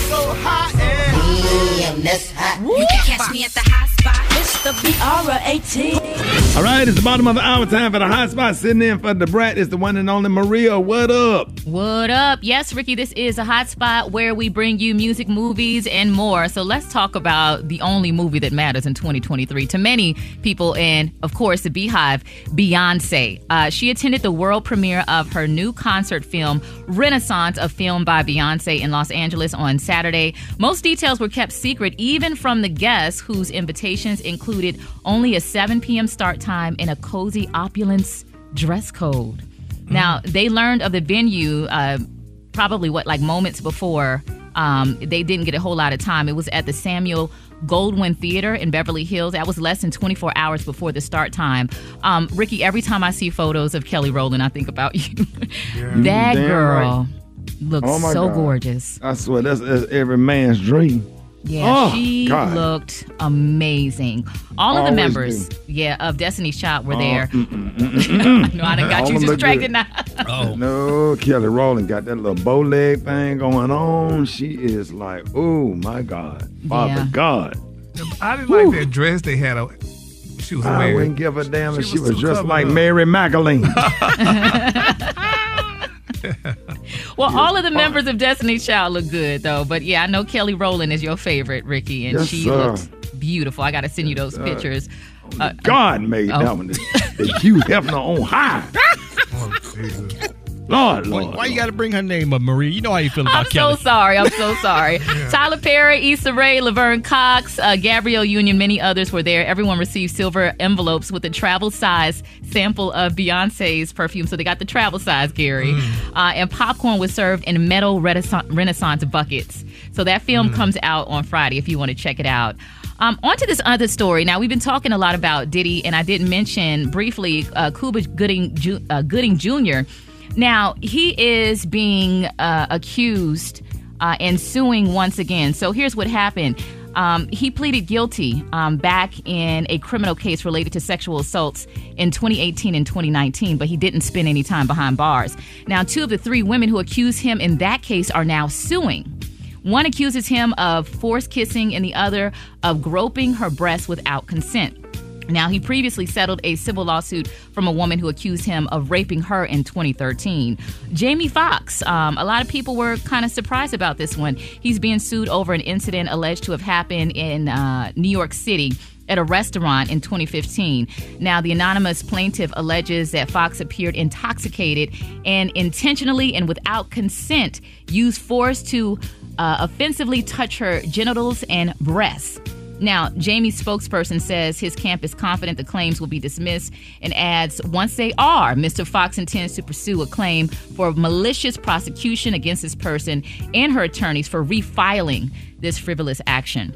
So hot and damn, that's hot. You can catch me at the hot spot. It's the B-R-A-T. All right, it's the bottom of the hour. Time for the hot spot. Sitting in for the brat is the one and only Maria. What up? What up? Yes, Rickey, this is a hot spot where we bring you music, movies, and more. So let's talk about the only movie that matters in 2023 to many people, and of course, the BeyHive, Beyonce. Uh, she attended the world premiere of her new concert film, Renaissance, a film by Beyonce in Los Angeles on Saturday. Most details were kept secret, even from the guests whose invitations included only a 7 p.m. start time in a cozy opulence dress code. Now, they learned of the venue uh, probably what, like moments before. Um, they didn't get a whole lot of time. It was at the Samuel Goldwyn Theater in Beverly Hills. That was less than 24 hours before the start time. Um, Rickey, every time I see photos of Kelly Rowland, I think about you. that Damn girl looks Oh, so God. gorgeous. I swear that's, that's every man's dream. Yeah, Oh, she God. looked amazing. All of the members, do. yeah, of Destiny's Child were Oh, there. mm, mm, mm, no, I done got All you of them look distracted now. Oh. No, Kelly Rowland got that little bow leg thing going on. She is like, oh my God. Father Yeah. God. I didn't like that dress they had. on. She was I wearing. wouldn't give a damn if She she was was too just like up. Mary Magdalene. Well, all of the members of Destiny's Child look good though. But yeah, I know Kelly Rowland is your favorite, Rickey, and Yes, she sir. looks beautiful. I got to send you those sir. pictures. Uh, God made Oh. that one. The, the Hugh Hefner on high. Lord, Why, Lord. why you got to bring her name up, Marie? You know how you feel about Kelly. I'm so sorry. I'm so sorry. Tyler Perry, Issa Rae, Laverne Cox, uh, Gabrielle Union, many others were there. Everyone received silver envelopes with a travel size sample of Beyonce's perfume. So they got the travel size, Gary. Uh, and popcorn was served in metal renaissance, renaissance buckets. So that film comes out on Friday if you want to check it out. Um, on to this other story. Now, we've been talking a lot about Diddy, and I didn't mention briefly uh, Cuba Gooding, Ju- uh, Gooding Jr. Now, he is being uh, accused uh, and suing once again. So here's what happened. Um, he pleaded guilty um, back in a criminal case related to sexual assaults in 2018 and 2019, but he didn't spend any time behind bars. Now, two of the three women who accused him in that case are now suing. One accuses him of forced kissing, and the other of groping her breast without consent. Now, he previously settled a civil lawsuit from a woman who accused him of raping her in 2013. Jamie Foxx, um, a lot of people were kind of surprised about this one. He's being sued over an incident alleged to have happened in uh, New York City at a restaurant in 2015. Now, the anonymous plaintiff alleges that Foxx appeared intoxicated and intentionally and without consent used force to uh, offensively touch her genitals and breasts. Now, Jamie's spokesperson says his camp is confident the claims will be dismissed and adds once they are, Mr. Foxx intends to pursue a claim for malicious prosecution against this person and her attorneys for refiling this frivolous action.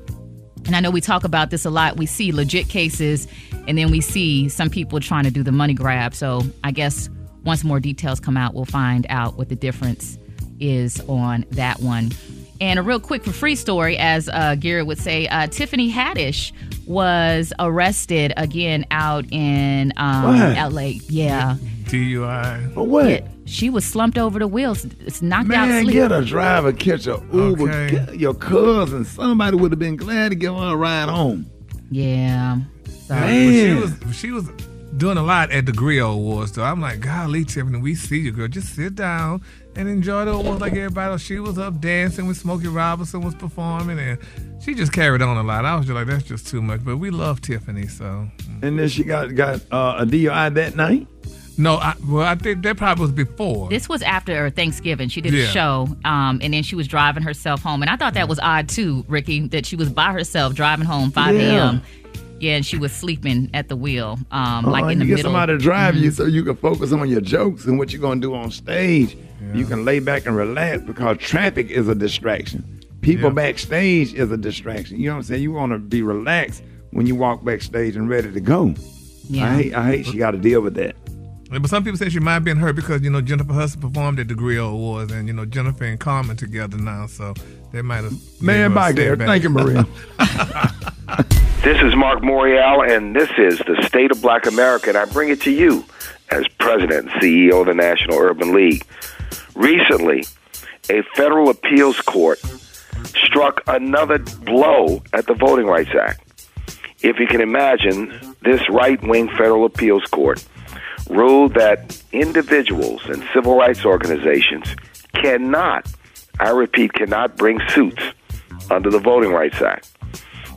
And I know we talk about this a lot. We see legit cases, and then we see some people trying to do the money grab. So I guess once more details come out, we'll find out what the difference is on that one. And a real quick for free story, as uh, Garrett would say, uh, Tiffany Haddish was arrested again out in um, What? LA. Yeah. DUI. For what? She was slumped over the wheels. It's knocked out Man, sleep. get a driver, catch a Uber. Okay. Get your cousin, somebody would have been glad to give her a ride home. Yeah. So, But she Man. was she was doing a lot at the Grill Awards, though. I'm like, golly, Tiffany, we see you, girl. Just sit down and enjoy the awards like everybody else. She was up dancing when Smokey Robinson was performing, and she just carried on a lot. I was just like, that's just too much. But we love Tiffany, so. And then she got got uh, a DUI that night. No, I, well, I think that probably was before. This was after Thanksgiving. She did Yeah. a show, um, and then she was driving herself home. And I thought that was odd too, Rickey, that she was by herself driving home 5 Yeah. a.m. Yeah, and she was sleeping at the wheel, um, Uh, like in the you get middle. somebody to drive you Mhm. so you can focus on your jokes and what you're going to do on stage. You can lay back and relax because traffic is a distraction. People backstage is a distraction. You know what I'm saying? You want to be relaxed when you walk backstage and ready to go. Yeah. I hate, I hate she got to deal with that. But some people say she might have been hurt because, you know, Jennifer Hudson performed at the Grill Awards and, you know, Jennifer and Common together now, so they might have. Man, gave her a back there. setback. Thank you, Maria. This is Mark Morial, and this is the State of Black America, and I bring it to you as President and CEO of the National Urban League. Recently, a federal appeals court struck another blow at the Voting Rights Act. If you can imagine, this right wing federal appeals court ruled that individuals and civil rights organizations cannot, I repeat, cannot bring suits under the Voting Rights Act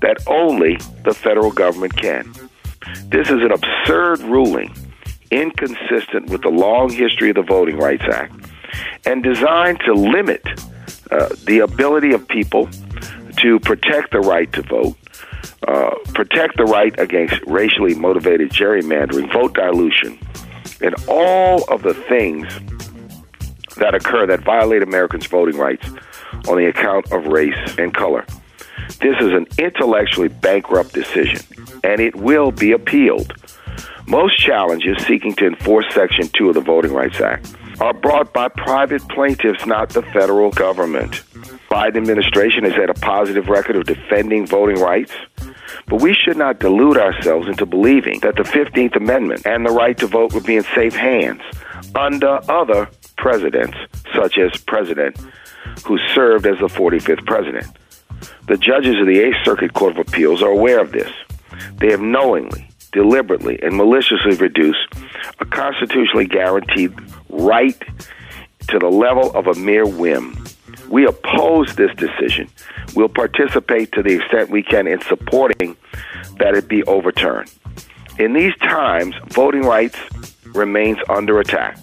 that only the federal government can. This is an absurd ruling, inconsistent with the long history of the Voting Rights Act, and designed to limit uh, the ability of people to protect the right to vote, uh, protect the right against racially motivated gerrymandering, vote dilution, and all of the things that occur that violate Americans' voting rights on the account of race and color. This is an intellectually bankrupt decision, and it will be appealed. Most challenges seeking to enforce Section 2 of the Voting Rights Act are brought by private plaintiffs, not the federal government. Biden administration has had a positive record of defending voting rights, but we should not delude ourselves into believing that the 15th Amendment and the right to vote would be in safe hands under other presidents, such as President who served as the 45th president. The judges of the Eighth Circuit Court of Appeals are aware of this. They have knowingly, deliberately, and maliciously reduced a constitutionally guaranteed right to the level of a mere whim. We oppose this decision. We'll participate to the extent we can in supporting that it be overturned. In these times, voting rights remains under attack.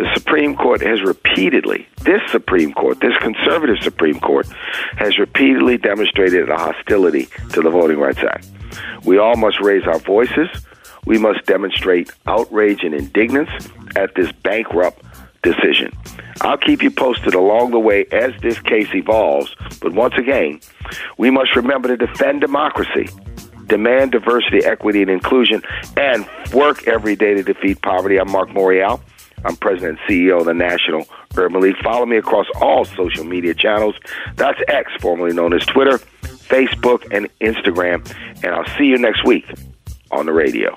The Supreme Court has repeatedly, this Supreme Court, this conservative Supreme Court, has repeatedly demonstrated a hostility to the Voting Rights Act. We all must raise our voices. We must demonstrate outrage and indignance at this bankrupt decision. I'll keep you posted along the way as this case evolves, but once again, we must remember to defend democracy, demand diversity, equity, and inclusion, and work every day to defeat poverty. I'm Mark Morial. I'm president and CEO of the National Urban League. Follow me across all social media channels. That's X, formerly known as Twitter, Facebook, and Instagram. And I'll see you next week on the radio.